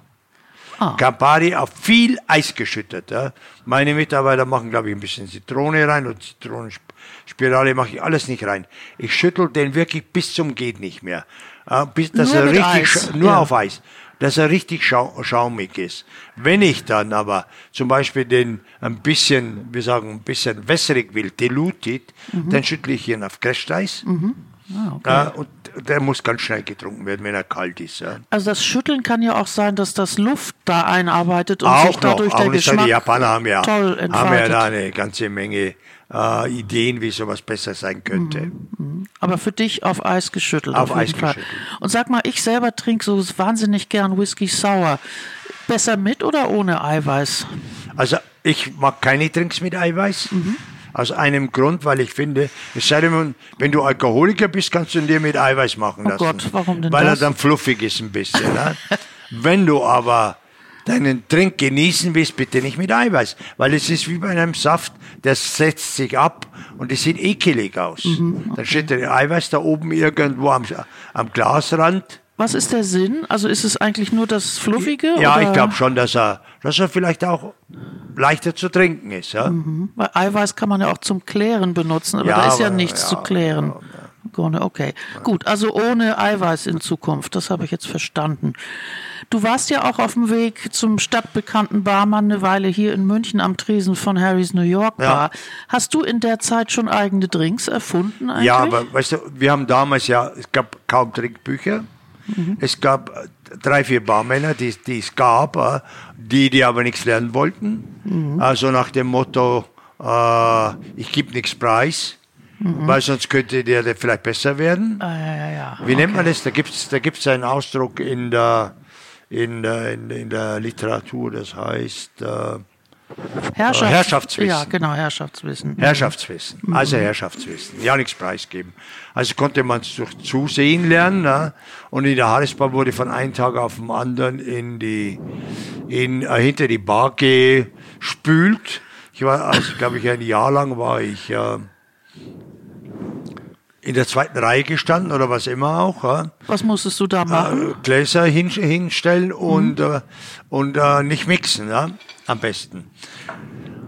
Ah. Campari auf viel Eis geschüttet. Ja. Meine Mitarbeiter machen, glaube ich, ein bisschen Zitrone rein und Zitronenspirale mache ich alles nicht rein. Ich schüttel den wirklich bis zum geht nicht mehr. Bis, dass Nur er richtig, nur ja. auf Eis, dass er richtig schau schaumig ist. Wenn ich dann aber zum Beispiel den ein bisschen, wir sagen ein bisschen wässrig will, dilutit, Mhm. dann schüttle ich ihn auf Crashteis. Ah, okay. Und der muss ganz schnell getrunken werden, wenn er kalt ist. Ja. Also das Schütteln kann ja auch sein, dass das Luft da einarbeitet und sich auch noch, dadurch auch der nicht, Geschmack die Japaner haben ja, toll haben ja entfaltet. da eine ganze Menge äh, Ideen, wie sowas besser sein könnte. Aber für dich auf Eis geschüttelt. Auf jeden Eis Fall. geschüttelt. Und sag mal, ich selber trinke so wahnsinnig gern Whisky Sour. Besser mit oder ohne Eiweiß? Also ich mag keine Trinks mit Eiweiß. Mhm. Aus einem Grund, weil ich finde, es sei denn, wenn du Alkoholiker bist, kannst du ihn dir mit Eiweiß machen Oh lassen. Gott, warum denn Weil das? er dann fluffig ist ein bisschen. ne? wenn du aber deinen Trink genießen willst, bitte nicht mit Eiweiß. Weil es ist wie bei einem Saft, der setzt sich ab und es sieht ekelig aus. Mhm, Dann steht der Eiweiß da oben irgendwo am, am Glasrand. Was ist der Sinn? Also ist es eigentlich nur das Fluffige? Ja, oder? ich glaube schon, dass er, dass er vielleicht auch leichter zu trinken ist. Ja? Weil Eiweiß kann man ja auch zum Klären benutzen, aber Ja, da ist ja aber- nichts ja, zu klären. Grunde, Okay, gut, also ohne Eiweiß in Zukunft, das habe ich jetzt verstanden. Du warst ja auch auf dem Weg zum stadtbekannten Barmann eine Weile hier in München am Tresen von Harrys New York Ja. Bar. Hast du in der Zeit schon eigene Drinks erfunden eigentlich? Ja, aber weißt du, wir haben damals ja, es gab kaum Trinkbücher. Es gab drei, vier Barmänner, die, die es gab, äh, die, die aber nichts lernen wollten. Also nach dem Motto, äh, ich gebe nichts preis, weil sonst könnte der, der vielleicht besser werden. Ah, ja, ja, ja. Wie nennt man das? Da gibt es da gibt's einen Ausdruck in der, in der, in, in der Literatur, das heißt äh, Herrschaft, Herrschaftswissen. Ja, genau, Herrschaftswissen. Herrschaftswissen, also Herrschaftswissen, ja nichts preisgeben. Also konnte man es durch Zusehen lernen ne? und in der Harrisbar wurde von einem Tag auf den anderen in die, in, äh, hinter die Bar gespült. Ich war, also glaube ich, ein Jahr lang war ich äh, in der zweiten Reihe gestanden oder was immer auch. Ja? Was musstest du da machen? äh, Gläser hin, hinstellen und, äh, und äh, nicht mixen, ja? am besten.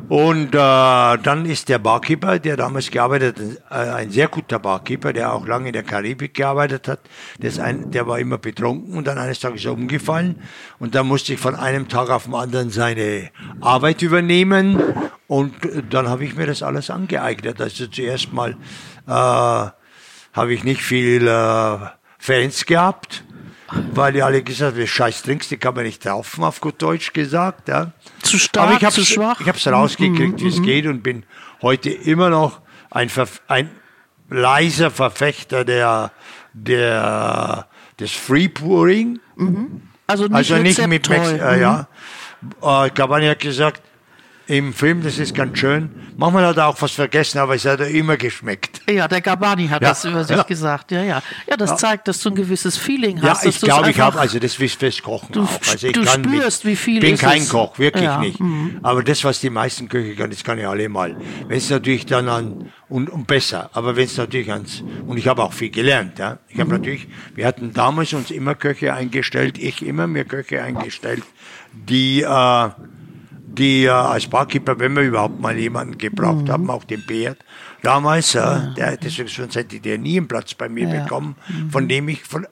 Und äh, dann ist der Barkeeper, der damals gearbeitet hat, äh, ein sehr guter Barkeeper, der auch lange in der Karibik gearbeitet hat, der, ein, der war immer betrunken und dann eines Tages umgefallen und dann musste ich von einem Tag auf den anderen seine Arbeit übernehmen und äh, dann habe ich mir das alles angeeignet. Also zuerst mal äh, habe ich nicht viel äh, Fans gehabt, weil die alle gesagt haben, scheiß Drinks, die kann man nicht kaufen, auf gut Deutsch gesagt. Ja. Zu stark, Aber ich hab's, zu schwach? Ich habe es rausgekriegt, wie es geht und bin heute immer noch ein, Verf ein leiser Verfechter der, der, des Free Pouring. Also nicht, Also nicht mit. Mex äh, ja. Äh, Cavani hat gesagt, im Film, das ist ganz schön. Manchmal hat er auch was vergessen, aber es hat er immer geschmeckt. Ja, der Gabani hat Ja, das über sich ja. gesagt. Ja, ja. Ja, das zeigt, dass du ein gewisses Feeling Ja, hast. dass ich glaube, ich habe also das ist fürs Kochen Du auch. Also ich du spürst, mit, wie viel bin ist kein es. Koch, wirklich Ja, nicht. mhm. Aber das, was die meisten Köche können, das kann ich alle mal. Wenn es natürlich dann an und, und besser, aber wenn es natürlich ans und ich habe auch viel gelernt. Ja. Ich Mhm. habe natürlich, wir hatten damals uns immer Köche eingestellt, ich immer mir Köche eingestellt, die äh, die äh, als Barkeeper, wenn wir überhaupt mal jemanden gebraucht Mhm. haben, auch den Beat damals, äh, der, deswegen sonst hätte der nie einen Platz bei mir Ja. bekommen, von dem ich von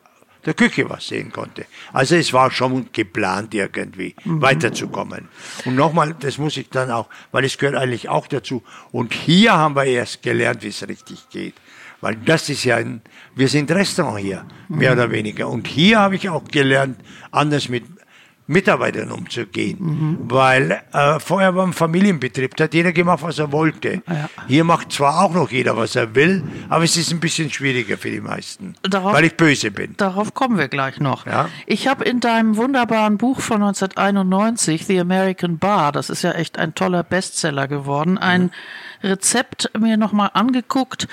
der Küche was sehen konnte. Also es war schon geplant irgendwie weiterzukommen. Und nochmal, das muss ich dann auch, weil es gehört eigentlich auch dazu. Und hier haben wir erst gelernt, wie es richtig geht. Weil das ist ja ein, wir sind Restaurant hier, mehr oder weniger. Und hier habe ich auch gelernt, anders mit Mitarbeitern umzugehen. Weil äh, vorher war ein Familienbetrieb, da hat jeder gemacht, was er wollte. Ja. Hier macht zwar auch noch jeder, was er will, aber es ist ein bisschen schwieriger für die meisten, Darauf- weil ich böse bin. Darauf kommen wir gleich noch. Ja. Ich habe in deinem wunderbaren Buch von 1991, The American Bar, das ist ja echt ein toller Bestseller geworden, ein Rezept mir nochmal angeguckt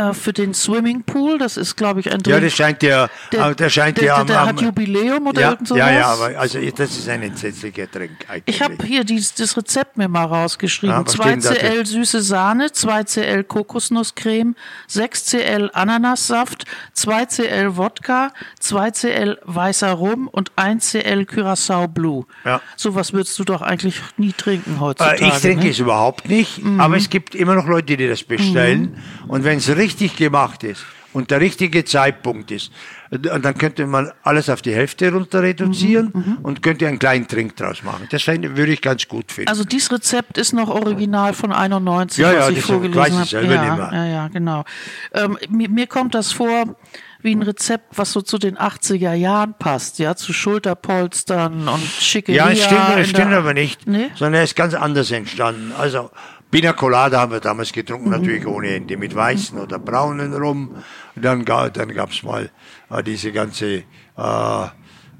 äh, für den Swimmingpool. Das ist, glaube ich, ein Ja, Drink- das scheint ja, der, der scheint der, ja der, der am, hat Jubiläum oder ja, irgend sowas. ja, ja, aber also das ist ein entsetzlicher Trink eigentlich. Ich habe hier dieses, das Rezept mir mal rausgeschrieben. Ja, was 2 steht denn da drin? Cl süße Sahne, 2 Cl Kokosnusscreme, 6 Cl Ananassaft, 2 Cl Wodka, 2 Cl weißer Rum und 1 Cl Curacao Blue. Ja. Sowas würdest du doch eigentlich nie trinken heutzutage. Äh, ich trinke ne? es überhaupt nicht, Mhm. aber es gibt immer noch Leute, die das bestellen. Und wenn es richtig gemacht ist und der richtige Zeitpunkt ist, dann könnte man alles auf die Hälfte runter reduzieren Mhm, und könnte einen kleinen Trink draus machen. Das würde ich ganz gut finden. Also dieses Rezept ist noch original von 91, Ja, was ja, ich vorgelesen ich habe. selber ja, nicht mehr. ja, ja, genau. Ähm, mir, mir kommt das vor wie ein Rezept, was so zu den 80er Jahren passt, ja, zu Schulterpolstern und Schickeria. ja, es stimmt, es stimmt aber nicht, Nee? sondern er ist ganz anders entstanden. Also Pina Colada haben wir damals getrunken, Mhm. natürlich ohne Ende, mit weißen oder braunen rum. Und dann, dann gab es mal äh, diese ganze äh,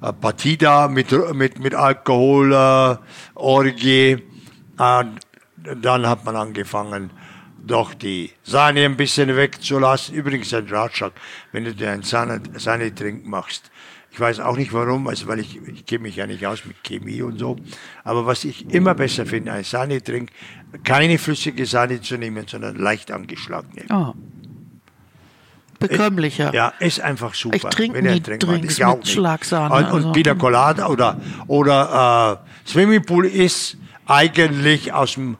äh, Partida mit, mit, mit Alkohol, äh, Orgie. Äh, dann hat man angefangen, doch die Sahne ein bisschen wegzulassen. Übrigens ein Ratschlag, wenn du dir einen Sahne, Sahnetrink machst. Ich weiß auch nicht warum, also weil ich, ich kenne mich ja nicht aus mit Chemie und so. Aber was ich immer besser finde, ein Sahnetrink, keine flüssige Sahne zu nehmen, sondern leicht angeschlagene. Oh. Bekömmlicher. Ja, ist einfach super. Ich trinke nie trinkt. Drinks Ich auch mit nicht. Schlagsahne, Und, also- und Pina Colada oder, oder äh, Swimmingpool ist eigentlich aus dem,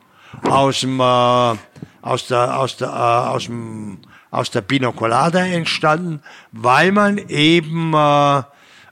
aus dem, äh, aus der, aus der, äh, aus dem, aus der Pina Colada entstanden, weil man eben, äh,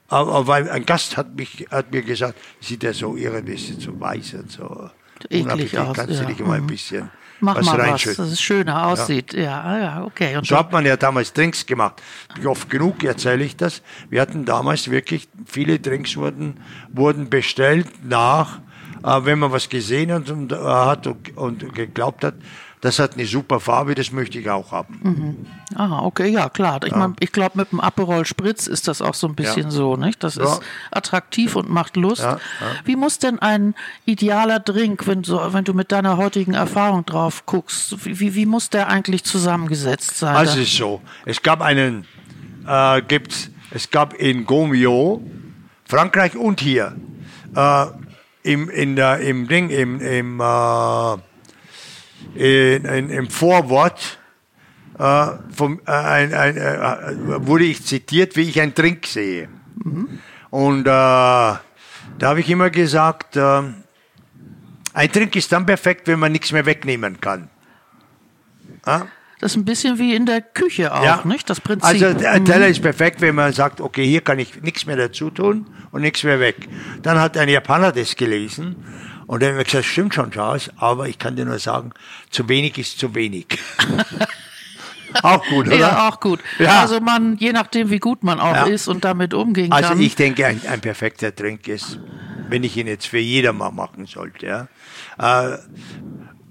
aber weil ein Gast hat mich, hat mir gesagt, sieht er so irgendwie so weiß und so. Eklig aus, Kannst ja. du dich mal ein Mhm. bisschen Mach was mal reinschütten? dass es schöner aussieht. Ja, ja, okay. Und So hat man ja damals Drinks gemacht. Oft genug erzähle ich das. Wir hatten damals wirklich, viele Drinks wurden, wurden bestellt nach, äh, wenn man was gesehen hat und, äh, hat und, und geglaubt hat, das hat eine super Farbe, das möchte ich auch haben. Ah, okay, ja, klar. Ich, mein, ich glaube, mit dem Aperol Spritz ist das auch so ein bisschen Ja. so, nicht? Das Ja. ist attraktiv und macht Lust. Ja, ja. Wie muss denn ein idealer Drink, wenn, so, wenn du mit deiner heutigen Erfahrung drauf guckst, wie, wie, muss der eigentlich zusammengesetzt sein? Also es ist so, es gab einen, äh, gibt's, es gab in Gomio, Frankreich und hier, äh, im, in der, im Ding, im, im, äh, im Vorwort äh, vom, äh, ein, ein, äh, wurde ich zitiert, wie ich einen Trink sehe. Und äh, da habe ich immer gesagt, äh, ein Trink ist dann perfekt, wenn man nichts mehr wegnehmen kann. Ja? das ist ein bisschen wie in der Küche auch, nicht? Das Prinzip. Also der Mhm. Teller ist perfekt, wenn man sagt, okay, hier kann ich nichts mehr dazu tun und nichts mehr weg. Dann hat ein Japaner das gelesen und dann hat er gesagt, stimmt schon, Charles, aber ich kann dir nur sagen, zu wenig ist zu wenig. auch gut, oder? ja, auch gut. Ja. Also man, je nachdem, wie gut man auch Ja. ist und damit umgehen Also kann. ich denke, ein, ein perfekter Trink ist, wenn ich ihn jetzt für jedermann machen sollte. Ja. Äh,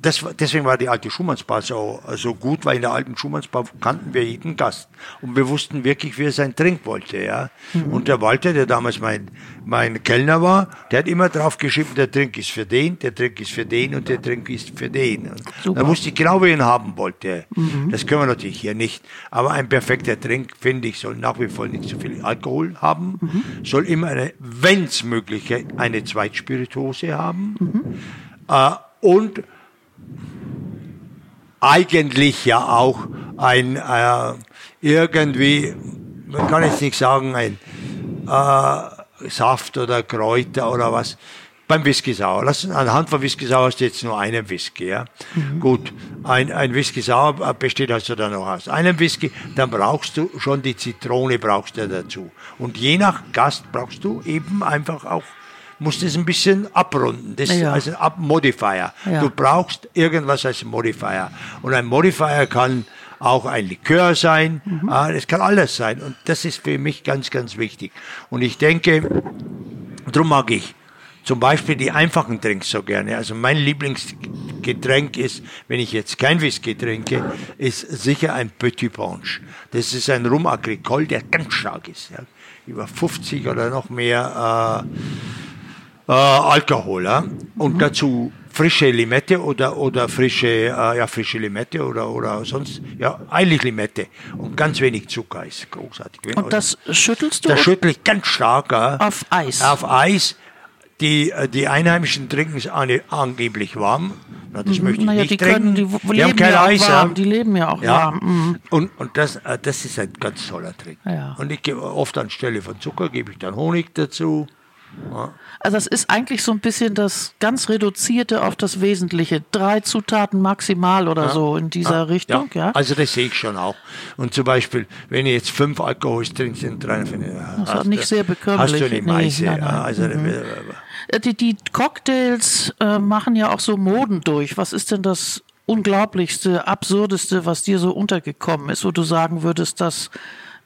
das, deswegen war die alte Schumannsbar so, so gut, weil in der alten Schumannsbar kannten wir jeden Gast. Und wir wussten wirklich, wie er seinen Trink wollte. Ja. Und der Walter, der damals mein, mein Kellner war, der hat immer drauf geschrieben, der Trink ist für den, der Trink ist für den und der Trink ist für den. Dann wusste ich genau, wer ihn haben wollte. Das können wir natürlich hier nicht. Aber ein perfekter Trink, finde ich, soll nach wie vor nicht so viel Alkohol haben, soll immer eine, wenn es möglich ist, eine Zweitspirituose haben. Äh, und eigentlich ja auch ein äh, irgendwie, man kann jetzt nicht sagen, ein äh, Saft oder Kräuter oder was. Beim Whisky Sauer. Lass, anhand von Whisky Sauer hast du jetzt nur einen Whisky. Ja? Gut, ein, ein Whisky Sauer besteht also dann noch aus einem Whisky, dann brauchst du schon die Zitrone brauchst du dazu. Und je nach Gast brauchst du eben einfach auch, musst es ein bisschen abrunden. Das ist Ja. also ein Up Modifier. Ja. Du brauchst irgendwas als Modifier. Und ein Modifier kann auch ein Likör sein, ah, es kann alles sein. Und das ist für mich ganz, ganz wichtig. Und ich denke, Darum mag ich zum Beispiel die einfachen Drinks so gerne. Also mein Lieblingsgetränk ist, wenn ich jetzt kein Whisky trinke, ist sicher ein Petit Punch. Das ist ein Rum Agricole, der ganz stark ist. Ja. Über 50 oder noch mehr äh, äh, Alkohol. Ja. Und mhm. dazu frische Limette oder, oder frische, äh, ja, frische Limette oder, oder sonst, ja, eigentlich Limette. Und ganz wenig Zucker ist großartig. Und das schüttelst du? Das schüttel ich ganz stark. Auf Eis? Auf Eis die, äh, die Einheimischen trinken es angeblich warm. Na, das mhm. möchte ich naja, nicht die trinken. Können, die, die haben kein ja Eis. Warm. Die leben ja auch ja. warm. Mhm. Und, und das, äh, das ist ein ganz toller Trink. Ja. Und ich gebe oft anstelle von Zucker gebe ich dann Honig dazu. Also es ist eigentlich so ein bisschen das ganz reduzierte auf das Wesentliche. Drei Zutaten maximal oder ja. so in dieser ja. Richtung. Ja. Also das sehe ich schon auch. Und zum Beispiel, wenn ich jetzt fünf Alkohols trinke, sind ich, das ist nicht sehr bekömmlich. Hast du eine Meise. Nee, nein, nein. Also, mhm. Äh, äh, die, die Cocktails äh, machen ja auch so Moden durch. Was ist denn das Unglaublichste, Absurdeste, was dir so untergekommen ist, wo du sagen würdest, das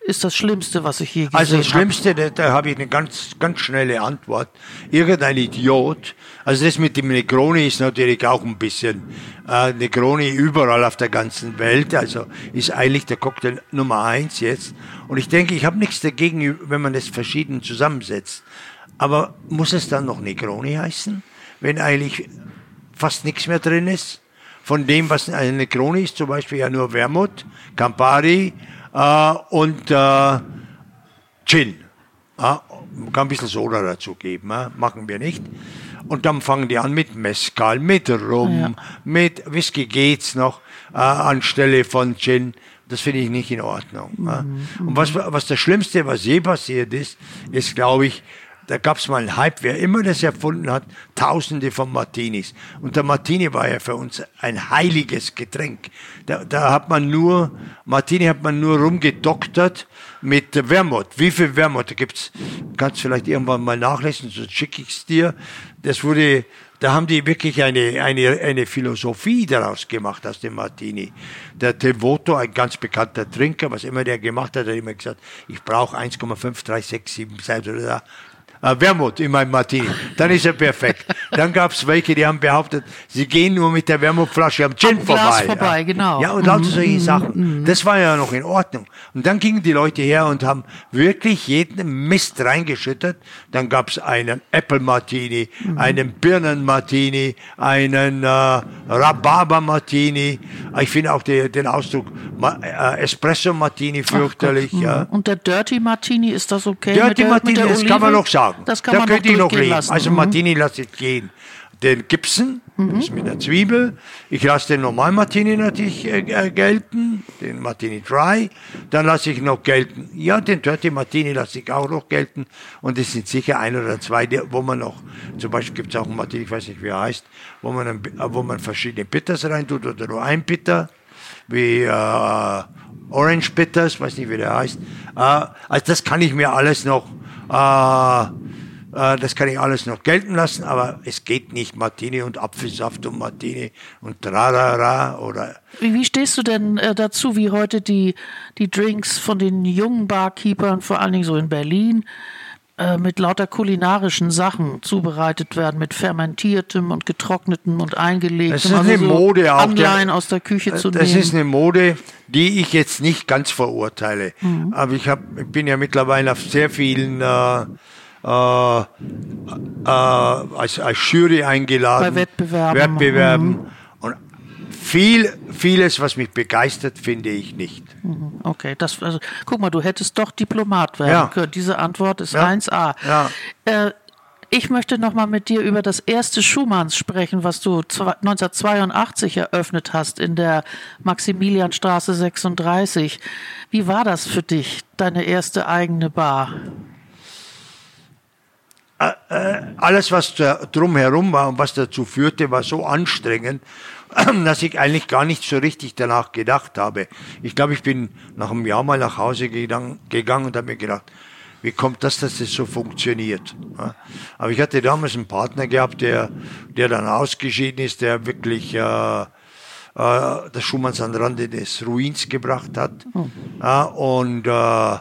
ist das Schlimmste, was ich je gesehen habe? Also das Schlimmste, da, da habe ich eine ganz, ganz schnelle Antwort. Irgendein Idiot, also das mit dem Negroni ist natürlich auch ein bisschen äh, Negroni überall auf der ganzen Welt, also ist eigentlich der Cocktail Nummer eins jetzt. Und ich denke, ich habe nichts dagegen, wenn man das verschieden zusammensetzt. Aber muss es dann noch Negroni heißen, wenn eigentlich fast nichts mehr drin ist? Von dem, was eine Negroni ist, zum Beispiel ja nur Wermut, Campari äh, und äh, Gin. Ja, kann ein bisschen Soda dazu geben, ja, machen wir nicht. Und dann fangen die an mit Mescal, mit Rum, ja. mit Whisky geht's noch äh, anstelle von Gin. Das finde ich nicht in Ordnung. Mhm. Und was, was das Schlimmste, was je passiert ist, ist, glaube ich, da gab es mal einen Hype, wer immer das erfunden hat, tausende von Martinis. Und der Martini war ja für uns ein heiliges Getränk. Da, da hat man nur, Martini hat man nur rumgedoktert mit Wermut. Wie viel Wermut? Da gibt's, kannst vielleicht irgendwann mal nachlesen, so schicke ich es dir. Das wurde, da haben die wirklich eine, eine, eine Philosophie daraus gemacht aus dem Martini. Der Devoto, ein ganz bekannter Trinker, was immer der gemacht hat, hat immer gesagt, ich brauche 1,5, 3, 6, 7 Seiten oder äh, Wermut in meinem Martini. Dann ist er perfekt. Dann gab es welche, die haben behauptet, sie gehen nur mit der Wermutflasche am Gin am vorbei. Glas vorbei, ja. genau. Ja, und lauter mhm. solche Sachen. Mhm. Das war ja noch in Ordnung. Und dann gingen die Leute her und haben wirklich jeden Mist reingeschüttet. Dann gab es einen Apple Martini, mhm. einen Birnen Martini, einen äh, Rhabarber Martini. Ich finde auch die, den Ausdruck äh, Espresso Martini fürchterlich. Ach, ja. Und der Dirty Martini, ist das okay? Dirty der, Martini, das kann man noch sagen sagen. Das kann da man könnte ich noch leben. Lassen. Also mhm. Martini lasse ich gehen. Den Gibson, mhm. das ist mit der Zwiebel. Ich lasse den normalen Martini natürlich äh, äh, gelten, den Martini Dry. Dann lasse ich noch gelten, ja, den Dirty Martini lasse ich auch noch gelten. Und es sind sicher ein oder zwei, wo man noch, zum Beispiel gibt es auch einen Martini, ich weiß nicht, wie er heißt, wo man, wo man verschiedene Bitters reintut oder nur ein Bitter, wie äh, Orange Bitters, weiß nicht, wie der heißt. Äh, also das kann ich mir alles noch äh, äh, das kann ich alles noch gelten lassen, aber es geht nicht Martini und Apfelsaft und Martini und Trarara oder. Wie, wie stehst du denn äh, dazu, wie heute die, die Drinks von den jungen Barkeepern, vor allen Dingen so in Berlin, äh, mit lauter kulinarischen Sachen zubereitet werden, mit fermentiertem und getrocknetem und eingelegtem. Das ist also eine so Mode auch. Anleihen aus der Küche zu das nehmen. Das ist eine Mode, die ich jetzt nicht ganz verurteile. Mhm. Aber ich, hab, ich bin ja mittlerweile auf sehr vielen äh, äh, äh, als, als Jury eingeladen. Bei Wettbewerben. Wettbewerben. Mhm. Viel, vieles, was mich begeistert, finde ich nicht. Mhm. Okay, das, also, guck mal, du hättest doch Diplomat werden ja. können. Diese Antwort ist ja. 1a. Ja. Äh, ich möchte noch mal mit dir über das erste Schumanns sprechen, was du 1982 eröffnet hast in der Maximilianstraße 36. Wie war das für dich, deine erste eigene Bar? Äh, äh, alles, was drumherum war und was dazu führte, war so anstrengend, dass ich eigentlich gar nicht so richtig danach gedacht habe. Ich glaube, ich bin nach einem Jahr mal nach Hause gegangen, gegangen und habe mir gedacht, wie kommt das, dass das so funktioniert? Aber ich hatte damals einen Partner gehabt, der, der dann ausgeschieden ist, der wirklich äh, äh, das Schumanns an Rande des Ruins gebracht hat. Oh. Ja, und äh,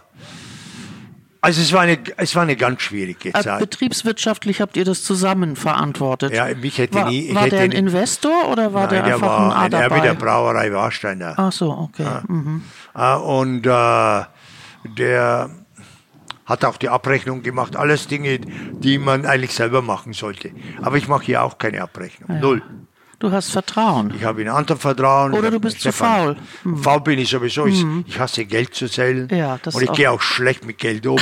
Also es war eine, es war eine ganz schwierige Äh, Zeit. Betriebswirtschaftlich habt ihr das zusammen verantwortet. Ja, mich hätte war, nie- war hätte der ein nie- Investor oder war Nein, der der einfach war ein A der dabei? Brauerei Warsteiner. Ach so, okay. Mhm. Äh, und äh, der hat auch die Abrechnung gemacht. Alles Dinge, die man eigentlich selber machen sollte. Aber ich mache hier auch keine Abrechnung. Null. Du hast Vertrauen. Ich habe in anderen Vertrauen. Oder du bist zu faul. Mhm. Faul bin ich sowieso. Ich, ich hasse Geld zu zählen. Ja, das und ich auch. gehe auch schlecht mit Geld um.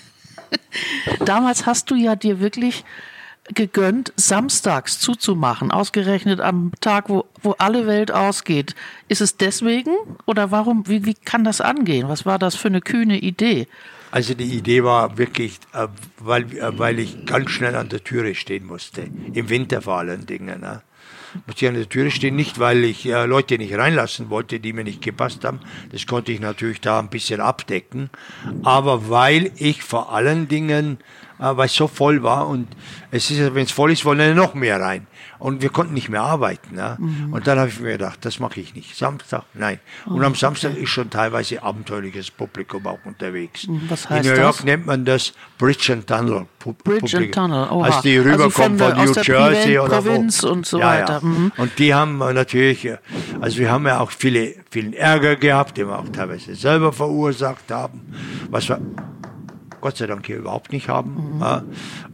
Damals hast du ja dir wirklich gegönnt, samstags zuzumachen, ausgerechnet am Tag, wo, wo alle Welt ausgeht. Ist es deswegen oder warum, wie, wie kann das angehen? Was war das für eine kühne Idee? Also die Idee war wirklich, äh, weil, äh, weil ich ganz schnell an der Türe stehen musste. Im Winter vor allen Dingen. Ne? Musste ich an der Türe stehen, nicht weil ich äh, Leute nicht reinlassen wollte, die mir nicht gepasst haben. Das konnte ich natürlich da ein bisschen abdecken. Aber weil ich vor allen Dingen, äh, weil es so voll war und es ist, wenn es voll ist, wollen ja noch mehr rein. Und wir konnten nicht mehr arbeiten. Ne? Mhm. Und dann habe ich mir gedacht, das mache ich nicht. Samstag, nein. Oh, Und am Samstag ist schon teilweise abenteuerliches Publikum auch unterwegs. Mhm, was heißt In New York das? nennt man das Bridge and Tunnel. Pu- Bridge and Publikum. Tunnel, oha. Als die Also rüberkommen von von, New Jersey oder wo. Provinz und so ja, weiter. Ja. Mhm. Und die haben äh, natürlich, äh, also wir haben ja auch viele, vielen Ärger gehabt, den wir auch teilweise selber verursacht haben, was wir Gott sei Dank hier überhaupt nicht haben. Mhm. Ja.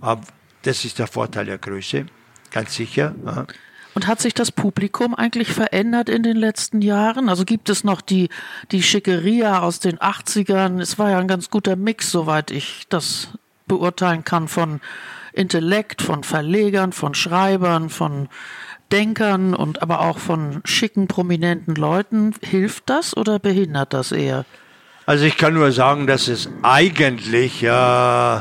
Aber das ist der Vorteil der Größe, ganz sicher. Ja. Und hat sich das Publikum eigentlich verändert in den letzten Jahren? Also gibt es noch die, die Schickeria aus den 80ern? Es war ja ein ganz guter Mix, soweit ich das beurteilen kann, von Intellekt, von Verlegern, von Schreibern, von Denkern und aber auch von schicken, prominenten Leuten. Hilft das oder behindert das eher? Also ich kann nur sagen, dass es eigentlich äh,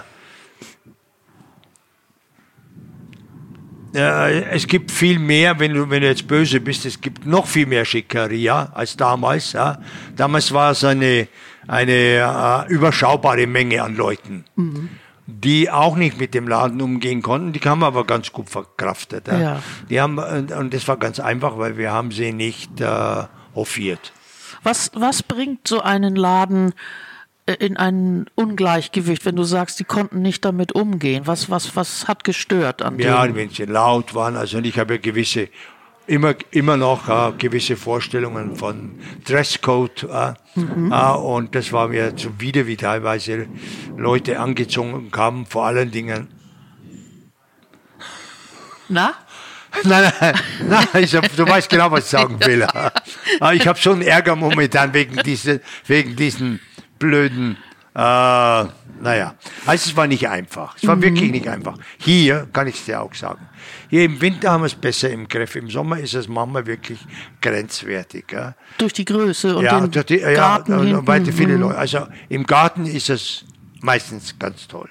äh, es gibt viel mehr, wenn du, wenn du jetzt böse bist, es gibt noch viel mehr Schickeria als damals. Ja. Damals war es eine, eine äh, überschaubare Menge an Leuten, die auch nicht mit dem Laden umgehen konnten. Die haben aber ganz gut verkraftet. Ja. Ja. Die haben, und, das war ganz einfach, weil wir haben sie nicht äh, hofiert. Was, was bringt so einen Laden in ein Ungleichgewicht, wenn du sagst, die konnten nicht damit umgehen? Was, was, was hat gestört an Ja, dem? wenn sie laut waren. Also ich habe ja gewisse, immer, immer noch äh, gewisse Vorstellungen von Dresscode. Äh, äh, und das war mir zuwider, wie teilweise Leute angezogen kamen, vor allen Dingen. Na? Nein, nein, nein ich hab, du weißt genau, was ich sagen will. Aber ich habe schon Ärger momentan wegen, diese, wegen diesen blöden, äh, naja. Also es war nicht einfach. Es war wirklich nicht einfach. Hier kann ich es dir auch sagen. Hier im Winter haben wir es besser im Griff. Im Sommer ist es manchmal wirklich grenzwertig. Ja, Durch die Größe und ja, den durch die, ja Garten und, und weiter viele Mhm. Leute. Also im Garten ist es meistens ganz toll.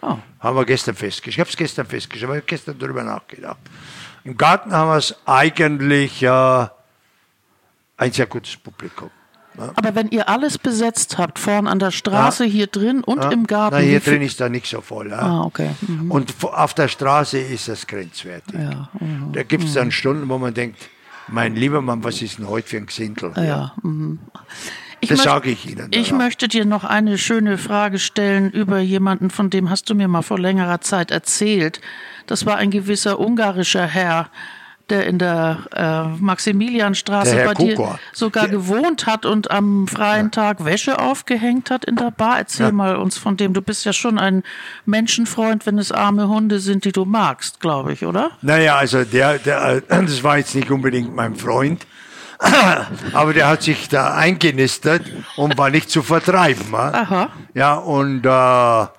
Oh. Haben wir gestern festgestellt. Ich habe es gestern festgestellt, aber ich habe gestern darüber nachgedacht. Im Garten haben wir es eigentlich äh, ein sehr gutes Publikum. Aber wenn ihr alles besetzt habt, vorn an der Straße, hier drin und Ja. im Garten. Na, hier drin ist da nicht so voll. Ja. Ah, okay. Mhm. Und auf der Straße ist es grenzwertig. Ja, mhm. Da gibt es dann Stunden, wo man denkt, mein lieber Mann, was ist denn heute für ein Gesindel? Ja. mhm. Ich Das sage ich Ihnen. Ich ja. möchte dir noch eine schöne Frage stellen über jemanden, von dem hast du mir mal vor längerer Zeit erzählt. Das war ein gewisser ungarischer Herr, der in der äh, Maximilianstraße Der bei dir Kukor. sogar Der- gewohnt hat und am freien Tag Wäsche aufgehängt hat in der Bar. Erzähl Ja. mal uns von dem. Du bist ja schon ein Menschenfreund, wenn es arme Hunde sind, die du magst, glaube ich, oder? Naja, also der, der, äh, das war jetzt nicht unbedingt mein Freund, aber der hat sich da eingenistet und war nicht zu vertreiben. ja. Aha. Ja, und äh,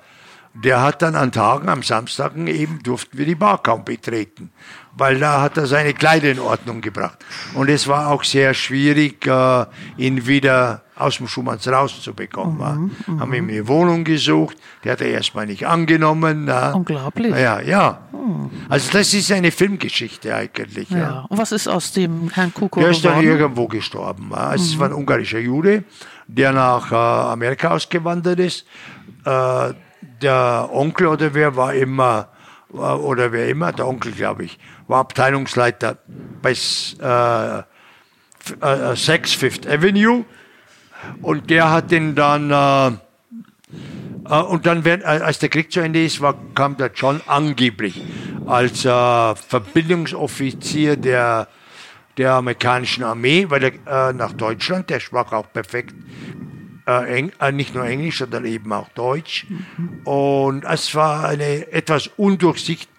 der hat dann an Tagen, am Samstagen eben, durften wir die Bar kaum betreten, weil da hat er seine Kleider in Ordnung gebracht. Und es war auch sehr schwierig, äh, ihn wieder aus dem Schumanns rauszubekommen. ja. Haben ihm eine Wohnung gesucht, der hat er erstmal nicht angenommen. ja. Unglaublich. Ja, ja. Also das ist eine Filmgeschichte eigentlich. Ja. Ja. Und was ist aus dem Herrn Kuko Der ist dann irgendwo gestorben. ja. Es war ein ungarischer Jude, der nach äh, Amerika ausgewandert ist. Äh, der Onkel oder wer war immer, äh, oder wer immer, der Onkel glaube ich, war Abteilungsleiter bei äh, F- äh, Saks Fifth Avenue. Und der hat ihn dann äh, Äh, und dann, äh, als der Krieg zu Ende ist, war, kam der John angeblich als äh, Verbindungsoffizier der, der amerikanischen Armee, weil er äh, nach Deutschland, der sprach auch perfekt äh, äh, nicht nur Englisch, sondern eben auch Deutsch. Mhm. Und es war eine etwas undurchsicht,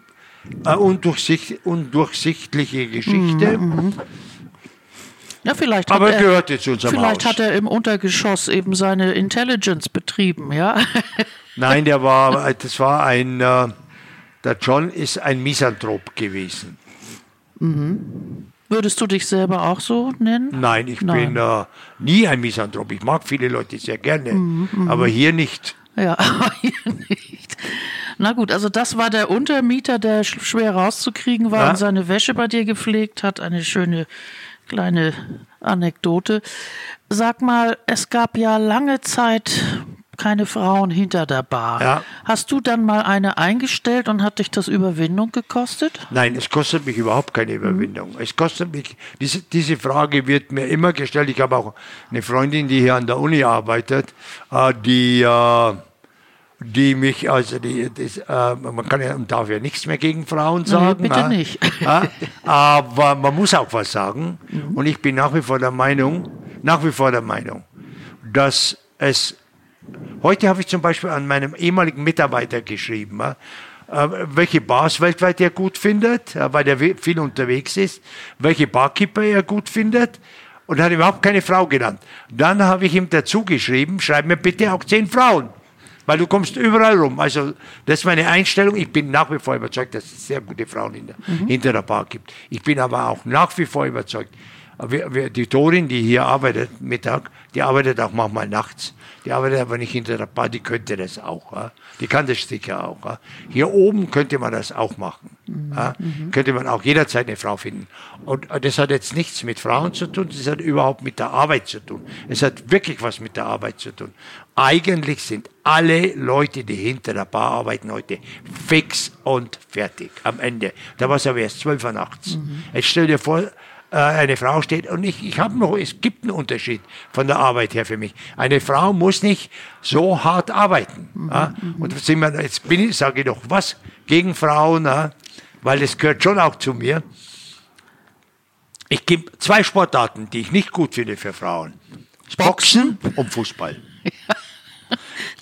äh, undurchsicht, undurchsichtliche Geschichte. Mhm. mhm. Ja, vielleicht Aber er, gehörte zu unserem Vielleicht Haus. hat er im Untergeschoss eben seine Intelligence betrieben, ja? Nein, der war, das war ein, äh, der John ist ein Misanthrop gewesen. Mhm. Würdest du dich selber auch so nennen? Nein, ich Nein. bin äh, nie ein Misanthrop. Ich mag viele Leute sehr gerne, mhm, mhm. aber hier nicht. Ja, aber hier nicht. Na gut, also das war der Untermieter, der schwer rauszukriegen war ja? und seine Wäsche bei dir gepflegt hat. Eine schöne kleine Anekdote. Sag mal, es gab ja lange Zeit keine Frauen hinter der Bar. Ja. Hast du dann mal eine eingestellt und hat dich das Überwindung gekostet? Nein, es kostet mich überhaupt keine Überwindung. Mhm. Es kostet mich, diese, diese Frage wird mir immer gestellt. Ich habe auch eine Freundin, die hier an der Uni arbeitet, äh, die, äh, die mich, also die, das, äh, man kann ja, darf ja nichts mehr gegen Frauen sagen. Nee, bitte nicht. aber man muss auch was sagen. Mhm. Und ich bin nach wie vor der Meinung, nach wie vor der Meinung, dass es Heute habe ich zum Beispiel an meinem ehemaligen Mitarbeiter geschrieben, äh, welche Bars weltweit er gut findet, äh, weil er viel unterwegs ist, welche Barkeeper er gut findet und hat überhaupt keine Frau genannt. Dann habe ich ihm dazu geschrieben, schreib mir bitte auch zehn Frauen, weil du kommst überall rum. Also das ist meine Einstellung. Ich bin nach wie vor überzeugt, dass es sehr gute Frauen hinter, mhm. hinter der Bar gibt. Ich bin aber auch nach wie vor überzeugt, die Torin, die hier arbeitet Mittag, die arbeitet auch manchmal nachts. Die arbeitet aber nicht hinter der Bar, die könnte das auch. Ja? Die kann das sicher auch. Ja? Hier oben könnte man das auch machen. Mhm. Ja? Mhm. Könnte man auch jederzeit eine Frau finden. Und das hat jetzt nichts mit Frauen zu tun, das hat überhaupt mit der Arbeit zu tun. Es hat wirklich was mit der Arbeit zu tun. Eigentlich sind alle Leute, die hinter der Bar arbeiten heute, fix und fertig am Ende. Da war es aber erst 12 Uhr nachts. Mhm. Jetzt stell dir vor, äh, eine Frau steht und ich, ich habe noch, es gibt einen Unterschied von der Arbeit her für mich. Eine Frau muss nicht so hart arbeiten. Mhm, ja? Mhm. Und sind wir, jetzt bin ich, sage ich doch was gegen Frauen, ja? weil es gehört schon auch zu mir. Ich gebe zwei Sportarten, die ich nicht gut finde für Frauen. Boxen und Fußball.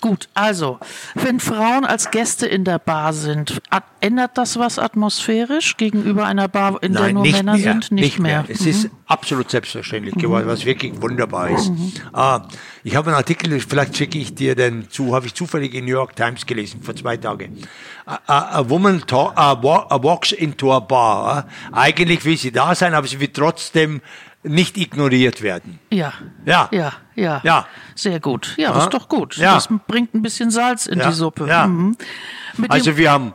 Gut, also, wenn Frauen als Gäste in der Bar sind, ändert das was atmosphärisch gegenüber einer Bar, in Nein, der nur Männer mehr, sind? Nicht, nicht mehr. mehr. Es mhm. ist absolut selbstverständlich geworden, was wirklich wunderbar ist. Mhm. Uh, ich habe einen Artikel, vielleicht schicke ich dir den zu, habe ich zufällig in New York Times gelesen, vor zwei Tagen. A, a woman talk, a walks into a bar. Eigentlich will sie da sein, aber sie will trotzdem nicht ignoriert werden. Ja. Ja. Ja, ja. ja. Sehr gut. Ja, das ist doch gut. Ja. Das bringt ein bisschen Salz in ja. die Suppe. Ja. Mhm. Also wir haben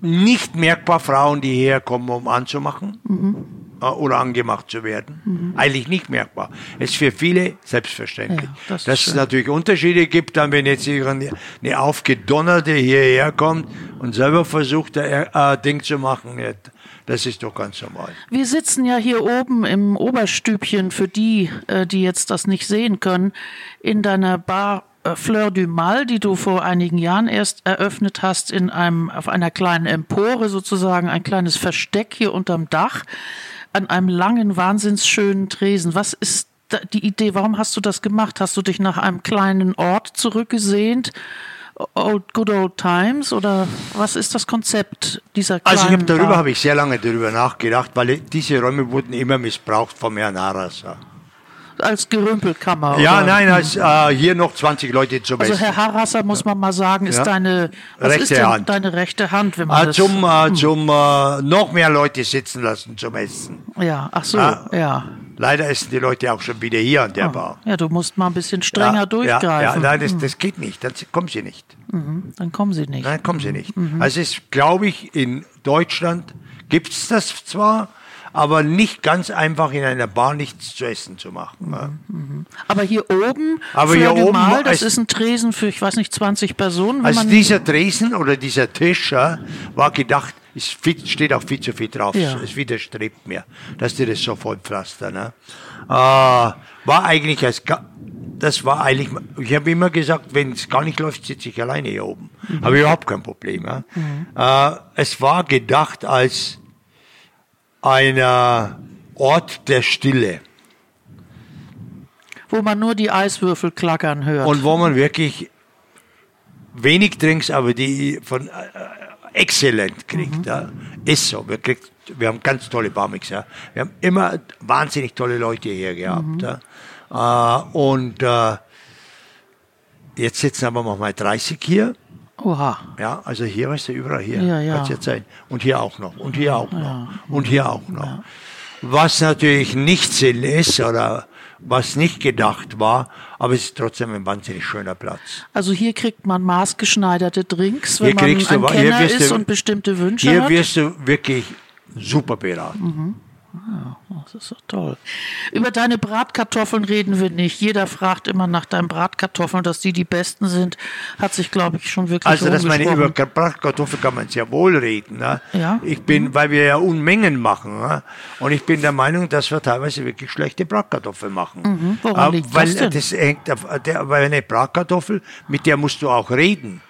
nicht merkbar Frauen, die herkommen, um anzumachen mhm. Äh, oder angemacht zu werden. Mhm. Eigentlich nicht merkbar. Es ist für viele selbstverständlich. Ja, das Dass es natürlich Unterschiede gibt, dann wenn jetzt eine, eine Aufgedonnerte hierher kommt und selber versucht, ein äh, Ding zu machen, das ist doch ganz normal. Wir sitzen ja hier oben im Oberstübchen für die, äh, die jetzt das nicht sehen können, in deiner Bar äh, Fleur du Mal, die du vor einigen Jahren erst eröffnet hast, in einem, auf einer kleinen Empore sozusagen, ein kleines Versteck hier unterm Dach, an einem langen, wahnsinnsschönen Tresen. Was ist die Idee? Warum hast du das gemacht? Hast du dich nach einem kleinen Ort zurückgesehnt? Old Good Old Times oder was ist das Konzept dieser kleinen Also ich habe darüber habe ich sehr lange darüber nachgedacht, weil diese Räume wurden immer missbraucht vom Herrn Arasa. Als Gerümpelkammer. Ja, oder? nein, als äh, hier noch 20 Leute zum also Essen. Also Herr Harasser, muss man mal sagen, ist ja. deine rechte Hand. deine rechte Hand, wenn man äh, zum äh, hm. zum äh, noch mehr Leute sitzen lassen zum Essen. Ja, ach so, ja. ja. Leider essen die Leute auch schon wieder hier an der oh. Bar. Ja, du musst mal ein bisschen strenger ja, durchgreifen. Ja, ja nein, das, hm. das geht nicht. Dann kommen sie nicht. Mhm, dann kommen sie nicht. Nein, kommen sie nicht. Mhm. Also es ist, glaube ich, in Deutschland gibt es das zwar, aber nicht ganz einfach in einer Bar nichts zu essen zu machen. Mhm. Aber hier oben, aber hier oben Mal, das ist ein Tresen für, ich weiß nicht, 20 Personen. Also dieser Tresen oder dieser Tisch ja, war gedacht, es steht auch viel zu viel drauf. Ja. Es widerstrebt mir, dass die das so voll pflastern. Ne? Äh, war eigentlich als das war eigentlich, ich habe immer gesagt, wenn es gar nicht läuft, sitze ich alleine hier oben. Mhm. Habe überhaupt kein Problem. Ja? Mhm. Äh, es war gedacht als ein Ort der Stille. Wo man nur die Eiswürfel klackern hört. Und wo man wirklich wenig Drinks, aber die von äh, exzellent kriegt. Mhm. Ja. Ist so. Wir, kriegt, wir haben ganz tolle Barmixer. Wir haben immer wahnsinnig tolle Leute hier gehabt. Mhm. Ja. Äh, und äh, jetzt sitzen aber noch mal 30 hier. Oha. Ja, also hier ist er überall hier. Ja, ja. jetzt sein. Und hier auch noch. Und hier auch noch. Ja. Und hier auch noch. Was natürlich nicht Sinn ist oder was nicht gedacht war, aber es ist trotzdem ein wahnsinnig schöner Platz. Also hier kriegt man maßgeschneiderte Drinks, wenn man ein du, Kenner ist du, und bestimmte Wünsche hier hat. Hier wirst du wirklich super beraten. Mhm. Ja, das ist doch toll. Über deine Bratkartoffeln reden wir nicht. Jeder fragt immer nach deinen Bratkartoffeln, dass die die besten sind. Hat sich, glaube ich, schon wirklich Also, dass meine über Bratkartoffeln kann man sehr wohl reden. Ne? Ja. Ich bin, mhm. weil wir ja Unmengen machen. Ne? Und ich bin der Meinung, dass wir teilweise wirklich schlechte Bratkartoffeln machen. Mhm. Woran liegt weil das denn? Das hängt, der, weil eine Bratkartoffel, mit der musst du auch reden.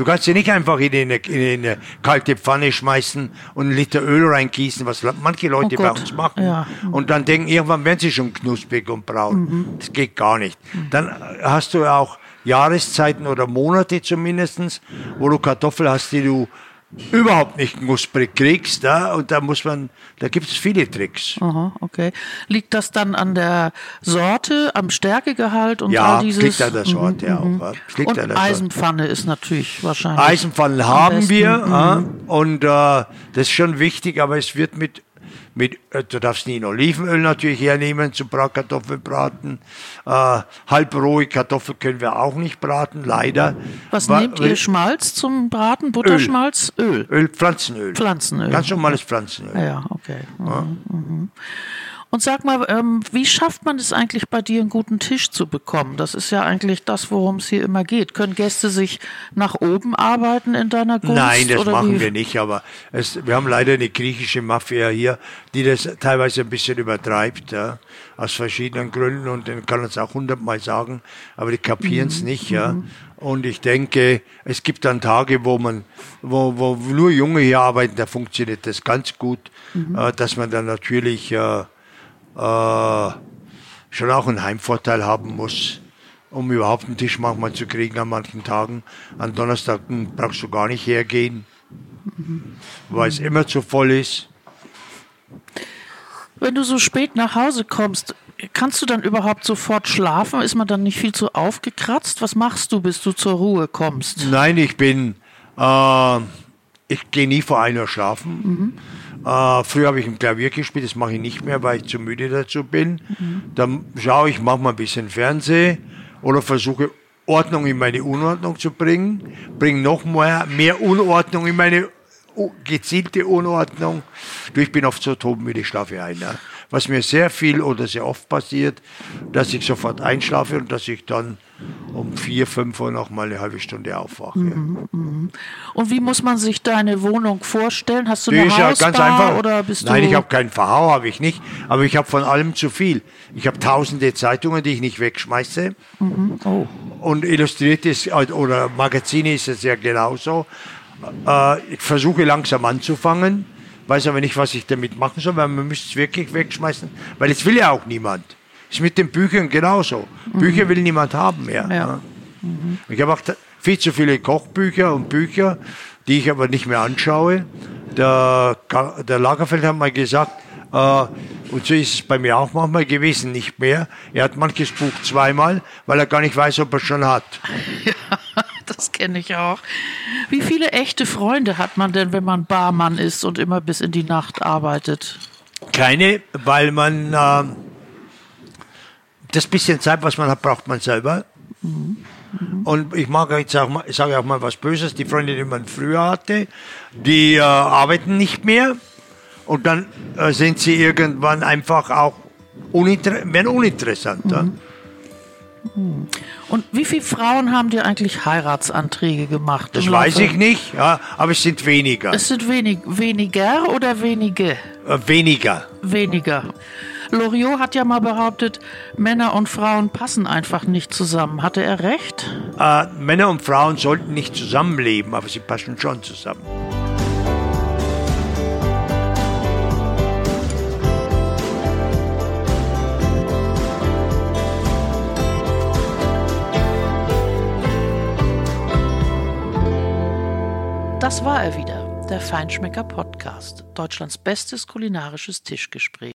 Du kannst sie nicht einfach in eine, in eine kalte Pfanne schmeißen und einen Liter Öl reingießen, was manche Leute oh bei uns machen. Ja. Und dann denken, irgendwann werden sie schon knusprig und braun. Mhm. Das geht gar nicht. Dann hast du auch Jahreszeiten oder Monate zumindest, wo du Kartoffeln hast, die du überhaupt nicht knusprig kriegst. Ja? Und da muss man, da gibt es viele Tricks. Aha, okay. Liegt das dann an der Sorte, am Stärkegehalt und ja, all dieses? liegt an der Sorte mhm, auch. Mhm. Ja. Liegt und Eisenpfanne ist natürlich wahrscheinlich. Eisenpfannen haben wir mhm. und äh, das ist schon wichtig, aber es wird mit mit, äh, du darfst nie Olivenöl natürlich hernehmen zum Bratkartoffelbraten. Äh, halbrohe Kartoffeln können wir auch nicht braten, leider. Was War, nehmt ihr Schmalz zum Braten? Butterschmalz? Öl. Öl, Öl Pflanzenöl. Pflanzenöl. Ganz normales Pflanzenöl. Ja, okay. Mhm. Ja. Mhm. Und sag mal, ähm, wie schafft man es eigentlich bei dir, einen guten Tisch zu bekommen? Das ist ja eigentlich das, worum es hier immer geht. Können Gäste sich nach oben arbeiten in deiner Kunst? Nein, das machen wie? wir nicht, aber es, wir haben leider eine griechische Mafia hier, die das teilweise ein bisschen übertreibt, ja, aus verschiedenen Gründen und den kann uns auch hundertmal sagen, aber die kapieren es mhm. nicht, ja. Mhm. Und ich denke, es gibt dann Tage, wo man, wo, wo nur Junge hier arbeiten, da funktioniert das ganz gut, mhm. äh, dass man dann natürlich äh, äh, schon auch einen Heimvorteil haben muss, um überhaupt einen Tisch manchmal zu kriegen an manchen Tagen. An Donnerstag brauchst du gar nicht hergehen, weil es immer zu voll ist. Wenn du so spät nach Hause kommst, kannst du dann überhaupt sofort schlafen? Ist man dann nicht viel zu aufgekratzt? Was machst du, bis du zur Ruhe kommst? Nein, ich bin, äh, ich gehe nie vor einer schlafen. Mhm. Äh, früher habe ich ein Klavier gespielt, das mache ich nicht mehr, weil ich zu müde dazu bin. Mhm. Dann schaue ich manchmal ein bisschen Fernsehen oder versuche Ordnung in meine Unordnung zu bringen, bringe noch mehr, mehr Unordnung in meine gezielte Unordnung. Du, ich bin oft so todmüde, ich schlafe ein. Ja. Was mir sehr viel oder sehr oft passiert, dass ich sofort einschlafe und dass ich dann um vier, fünf Uhr noch mal eine halbe Stunde aufwache. Mhm, mhm. Und wie muss man sich deine Wohnung vorstellen? Hast du eine Die Hausbar ja ganz einfach. oder bist Nein, ich habe keinen Verhau, habe ich nicht. Aber ich habe von allem zu viel. Ich habe tausende Zeitungen, die ich nicht wegschmeiße. Mhm. Oh. Und illustriertes oder Magazine ist es ja genauso. Äh, ich versuche langsam anzufangen, weiß aber nicht, was ich damit machen soll, weil man müsste es wirklich wegschmeißen, weil es will ja auch niemand. Ist mit den Büchern genauso. Mhm. Bücher will niemand haben mehr. Ja. Mhm. Ich habe auch viel zu viele Kochbücher und Bücher, die ich aber nicht mehr anschaue. Der, der Lagerfeld hat mal gesagt, äh, und so ist es bei mir auch manchmal gewesen, nicht mehr. Er hat manches Buch zweimal, weil er gar nicht weiß, ob er es schon hat. Ja, das kenne ich auch. Wie viele echte Freunde hat man denn, wenn man Barmann ist und immer bis in die Nacht arbeitet? Keine, weil man äh, das bisschen Zeit, was man hat, braucht man selber. Mhm. Mhm. Und ich mag jetzt auch mal, ich sage auch mal was Böses, die Freunde, die man früher hatte, die äh, arbeiten nicht mehr und dann äh, sind sie irgendwann einfach auch uninter werden uninteressanter. Mhm. Und wie viele Frauen haben dir eigentlich Heiratsanträge gemacht? Das weiß ich nicht, ja, aber es sind weniger. Es sind wenig, weniger oder wenige? Äh, weniger. Weniger. Loriot hat ja mal behauptet, Männer und Frauen passen einfach nicht zusammen. Hatte er recht? Äh, Männer und Frauen sollten nicht zusammenleben, aber sie passen schon zusammen. Das war er wieder, der Feinschmecker Podcast, Deutschlands bestes kulinarisches Tischgespräch.